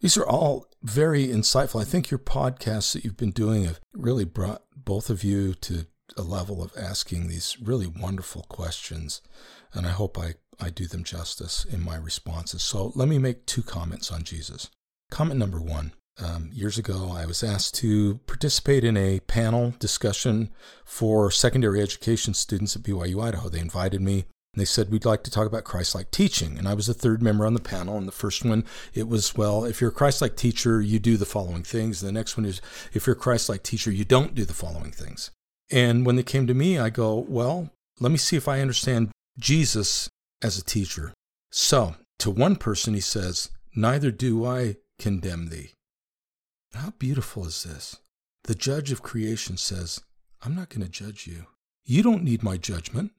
these are all very insightful. I think your podcasts that you've been doing have really brought both of you to a level of asking these really wonderful questions. And I hope I, I do them justice in my responses. So let me make two comments on Jesus. Comment number one um, years ago, I was asked to participate in a panel discussion for secondary education students at BYU Idaho. They invited me they said, We'd like to talk about Christ like teaching. And I was the third member on the panel. And the first one, it was, Well, if you're a Christ like teacher, you do the following things. And the next one is, If you're a Christ like teacher, you don't do the following things. And when they came to me, I go, Well, let me see if I understand Jesus as a teacher. So to one person, he says, Neither do I condemn thee. How beautiful is this? The judge of creation says, I'm not going to judge you. You don't need my judgment.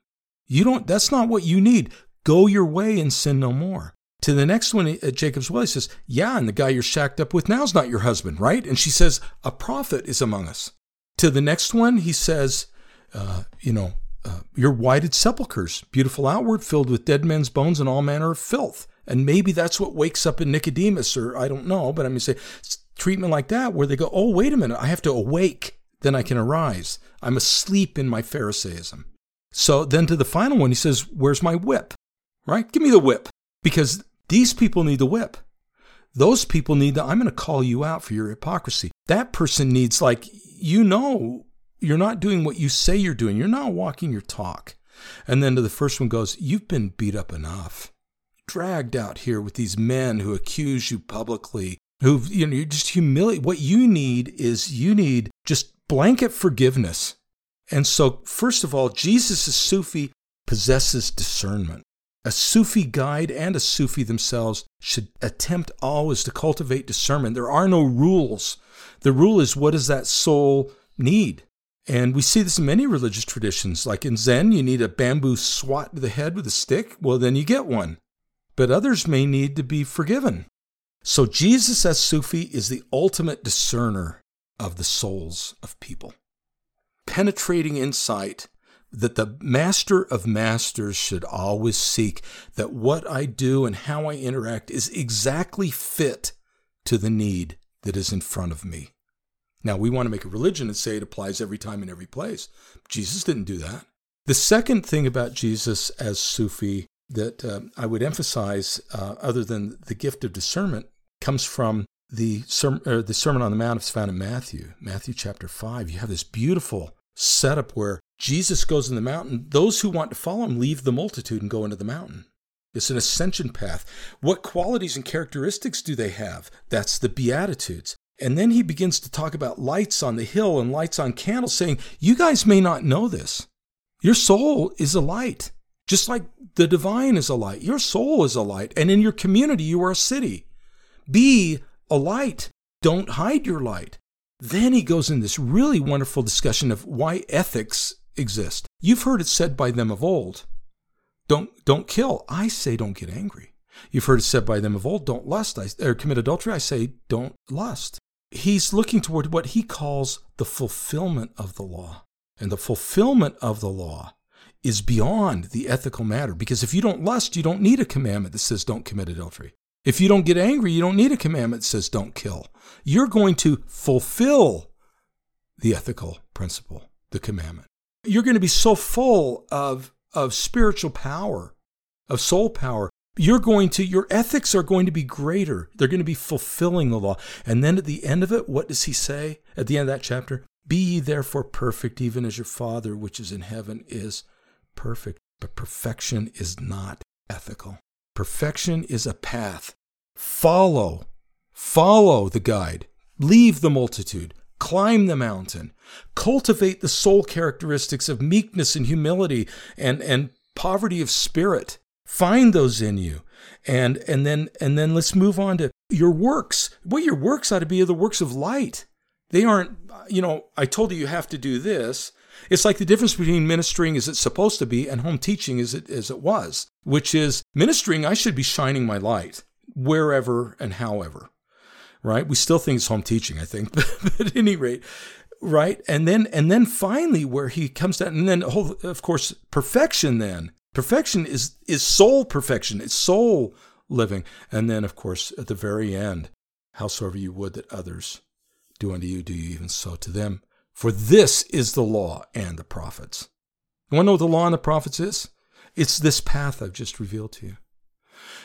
You don't, that's not what you need. Go your way and sin no more. To the next one at Jacob's Well, he says, Yeah, and the guy you're shacked up with now is not your husband, right? And she says, A prophet is among us. To the next one, he says, uh, You know, uh, your whited sepulchres, beautiful outward, filled with dead men's bones and all manner of filth. And maybe that's what wakes up in Nicodemus, or I don't know, but I'm going to say treatment like that where they go, Oh, wait a minute, I have to awake, then I can arise. I'm asleep in my Pharisaism. So then to the final one, he says, Where's my whip? Right? Give me the whip. Because these people need the whip. Those people need the, I'm going to call you out for your hypocrisy. That person needs, like, you know, you're not doing what you say you're doing. You're not walking your talk. And then to the first one goes, You've been beat up enough. Dragged out here with these men who accuse you publicly, who, you know, you just humiliate. What you need is you need just blanket forgiveness and so, first of all, Jesus, as Sufi, possesses discernment. A Sufi guide and a Sufi themselves should attempt always to cultivate discernment. There are no rules. The rule is what does that soul need? And we see this in many religious traditions. Like in Zen, you need a bamboo swat to the head with a stick. Well, then you get one. But others may need to be forgiven. So Jesus as Sufi is the ultimate discerner of the souls of people penetrating insight that the master of masters should always seek that what I do and how I interact is exactly fit to the need that is in front of me. Now, we want to make a religion and say it applies every time in every place. Jesus didn't do that. The second thing about Jesus as Sufi that uh, I would emphasize, uh, other than the gift of discernment, comes from the, ser- the Sermon on the Mount It's found in Matthew, Matthew chapter 5. You have this beautiful setup where Jesus goes in the mountain. Those who want to follow him leave the multitude and go into the mountain. It's an ascension path. What qualities and characteristics do they have? That's the Beatitudes. And then he begins to talk about lights on the hill and lights on candles, saying, You guys may not know this. Your soul is a light, just like the divine is a light. Your soul is a light. And in your community, you are a city. Be a light. Don't hide your light. Then he goes in this really wonderful discussion of why ethics exist. You've heard it said by them of old, don't, don't kill. I say don't get angry. You've heard it said by them of old, don't lust, I, or commit adultery. I say don't lust. He's looking toward what he calls the fulfillment of the law. And the fulfillment of the law is beyond the ethical matter because if you don't lust, you don't need a commandment that says don't commit adultery. If you don't get angry, you don't need a commandment that says don't kill. You're going to fulfill the ethical principle, the commandment. You're going to be so full of, of spiritual power, of soul power. You're going to, your ethics are going to be greater. They're going to be fulfilling the law. And then at the end of it, what does he say at the end of that chapter? Be ye therefore perfect, even as your Father which is in heaven is perfect. But perfection is not ethical. Perfection is a path. Follow, follow the guide. Leave the multitude. Climb the mountain. Cultivate the soul characteristics of meekness and humility and, and poverty of spirit. Find those in you. And, and then, and then let's move on to your works. What your works ought to be are the works of light. They aren't, you know, I told you you have to do this. It's like the difference between ministering as it's supposed to be and home teaching as it, as it was, which is ministering, I should be shining my light wherever and however, right? We still think it's home teaching, I think, [LAUGHS] but at any rate, right? And then, and then finally where he comes down, and then oh, of course, perfection then. Perfection is, is soul perfection. It's soul living. And then, of course, at the very end, howsoever you would that others do unto you, do you even so to them. For this is the law and the prophets. You want to know what the law and the prophets is? It's this path I've just revealed to you.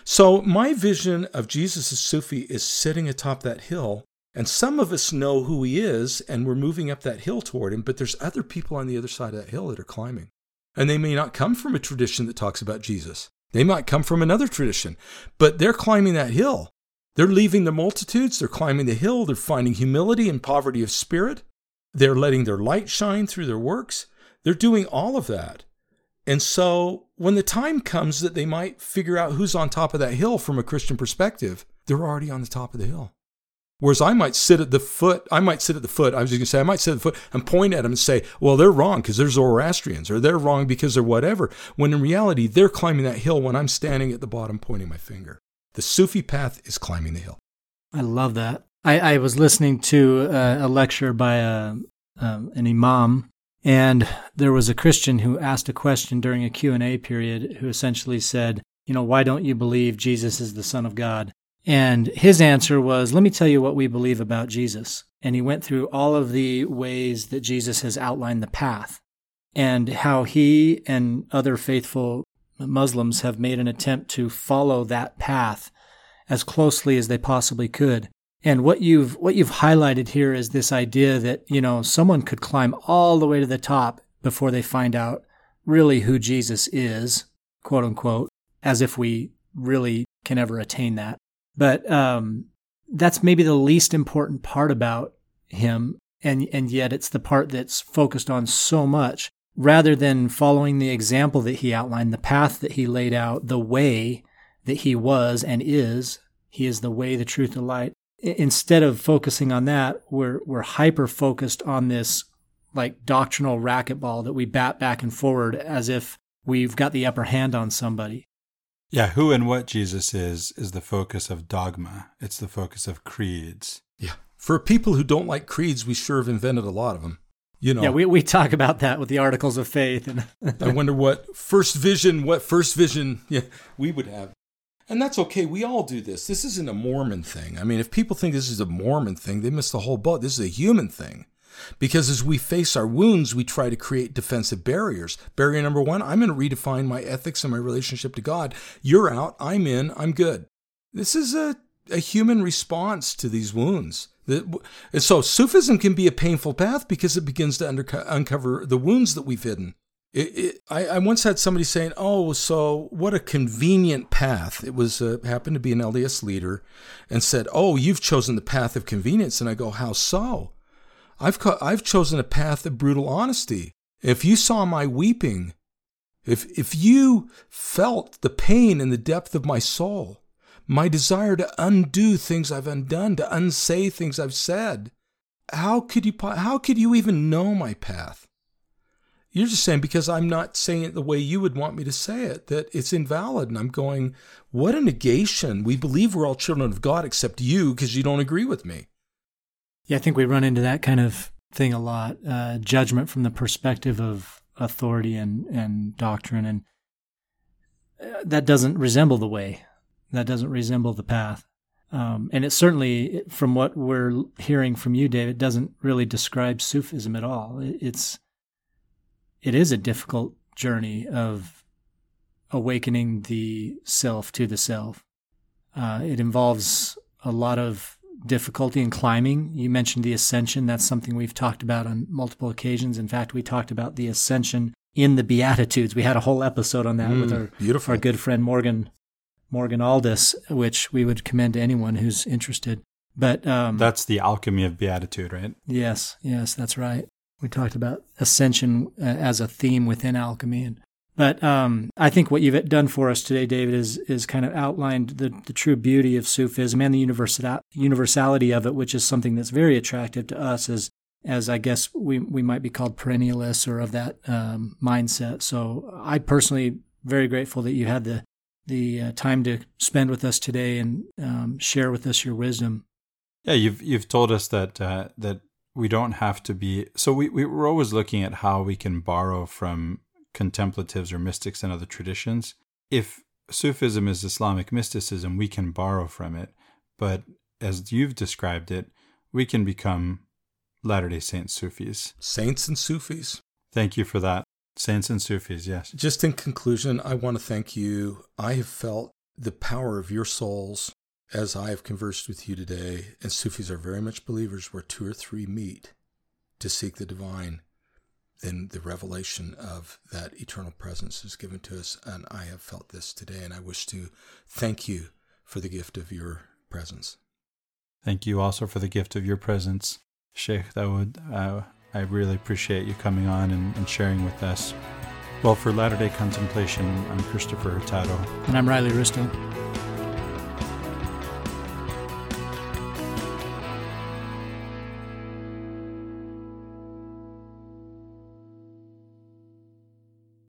So, my vision of Jesus as Sufi is sitting atop that hill, and some of us know who he is, and we're moving up that hill toward him, but there's other people on the other side of that hill that are climbing. And they may not come from a tradition that talks about Jesus. They might come from another tradition, but they're climbing that hill. They're leaving the multitudes, they're climbing the hill, they're finding humility and poverty of spirit. They're letting their light shine through their works. They're doing all of that. And so when the time comes that they might figure out who's on top of that hill from a Christian perspective, they're already on the top of the hill. Whereas I might sit at the foot, I might sit at the foot, I was just going to say, I might sit at the foot and point at them and say, well, they're wrong because they're Zoroastrians or they're wrong because they're whatever. When in reality, they're climbing that hill when I'm standing at the bottom pointing my finger. The Sufi path is climbing the hill. I love that. I, I was listening to a, a lecture by a, um, an imam, and there was a Christian who asked a question during a Q&A period who essentially said, you know, why don't you believe Jesus is the Son of God? And his answer was, let me tell you what we believe about Jesus. And he went through all of the ways that Jesus has outlined the path and how he and other faithful Muslims have made an attempt to follow that path as closely as they possibly could. And what you've what you've highlighted here is this idea that, you know, someone could climb all the way to the top before they find out really who Jesus is, quote unquote, as if we really can ever attain that. But um, that's maybe the least important part about him, and and yet it's the part that's focused on so much. Rather than following the example that he outlined, the path that he laid out, the way that he was and is, he is the way, the truth, the light instead of focusing on that, we're we're hyper focused on this like doctrinal racquetball that we bat back and forward as if we've got the upper hand on somebody. Yeah, who and what Jesus is is the focus of dogma. It's the focus of creeds. Yeah. For people who don't like creeds, we sure have invented a lot of them. You know. Yeah, we, we talk about that with the articles of faith and I wonder what first vision, what first vision yeah, we would have. And that's okay. We all do this. This isn't a Mormon thing. I mean, if people think this is a Mormon thing, they miss the whole boat. This is a human thing. Because as we face our wounds, we try to create defensive barriers. Barrier number one, I'm going to redefine my ethics and my relationship to God. You're out, I'm in, I'm good. This is a, a human response to these wounds. So Sufism can be a painful path because it begins to uncover the wounds that we've hidden. It, it, I, I, once had somebody saying, "Oh, so what a convenient path." It was uh, happened to be an LDS leader, and said, "Oh, you've chosen the path of convenience." And I go, "How so?" I've co- I've chosen a path of brutal honesty. If you saw my weeping, if if you felt the pain in the depth of my soul, my desire to undo things I've undone, to unsay things I've said, how could you how could you even know my path? You're just saying because I'm not saying it the way you would want me to say it, that it's invalid. And I'm going, what a negation. We believe we're all children of God except you because you don't agree with me. Yeah, I think we run into that kind of thing a lot uh, judgment from the perspective of authority and, and doctrine. And uh, that doesn't resemble the way, that doesn't resemble the path. Um, and it certainly, from what we're hearing from you, David, doesn't really describe Sufism at all. It's it is a difficult journey of awakening the self to the self. Uh, it involves a lot of difficulty in climbing. You mentioned the ascension. That's something we've talked about on multiple occasions. In fact, we talked about the ascension in the Beatitudes. We had a whole episode on that mm, with our beautiful. our good friend Morgan Morgan Aldis, which we would commend to anyone who's interested. But um, that's the alchemy of beatitude, right? Yes, yes, that's right. We talked about ascension uh, as a theme within alchemy, and But um, I think what you've done for us today, David, is is kind of outlined the, the true beauty of Sufism and the universal, universality of it, which is something that's very attractive to us as as I guess we we might be called perennialists or of that um, mindset. So I personally very grateful that you had the the uh, time to spend with us today and um, share with us your wisdom. Yeah, you've you've told us that uh, that we don't have to be. So we, we we're always looking at how we can borrow from contemplatives or mystics and other traditions. If Sufism is Islamic mysticism, we can borrow from it. But as you've described it, we can become Latter day Saint Sufis. Saints and Sufis. Thank you for that. Saints and Sufis, yes. Just in conclusion, I want to thank you. I have felt the power of your souls as I have conversed with you today. And Sufis are very much believers where two or three meet to seek the divine. Then the revelation of that eternal presence is given to us. And I have felt this today. And I wish to thank you for the gift of your presence. Thank you also for the gift of your presence, Sheikh Dawood. Uh, I really appreciate you coming on and, and sharing with us. Well, for Latter day Contemplation, I'm Christopher Hurtado. And I'm Riley Risto.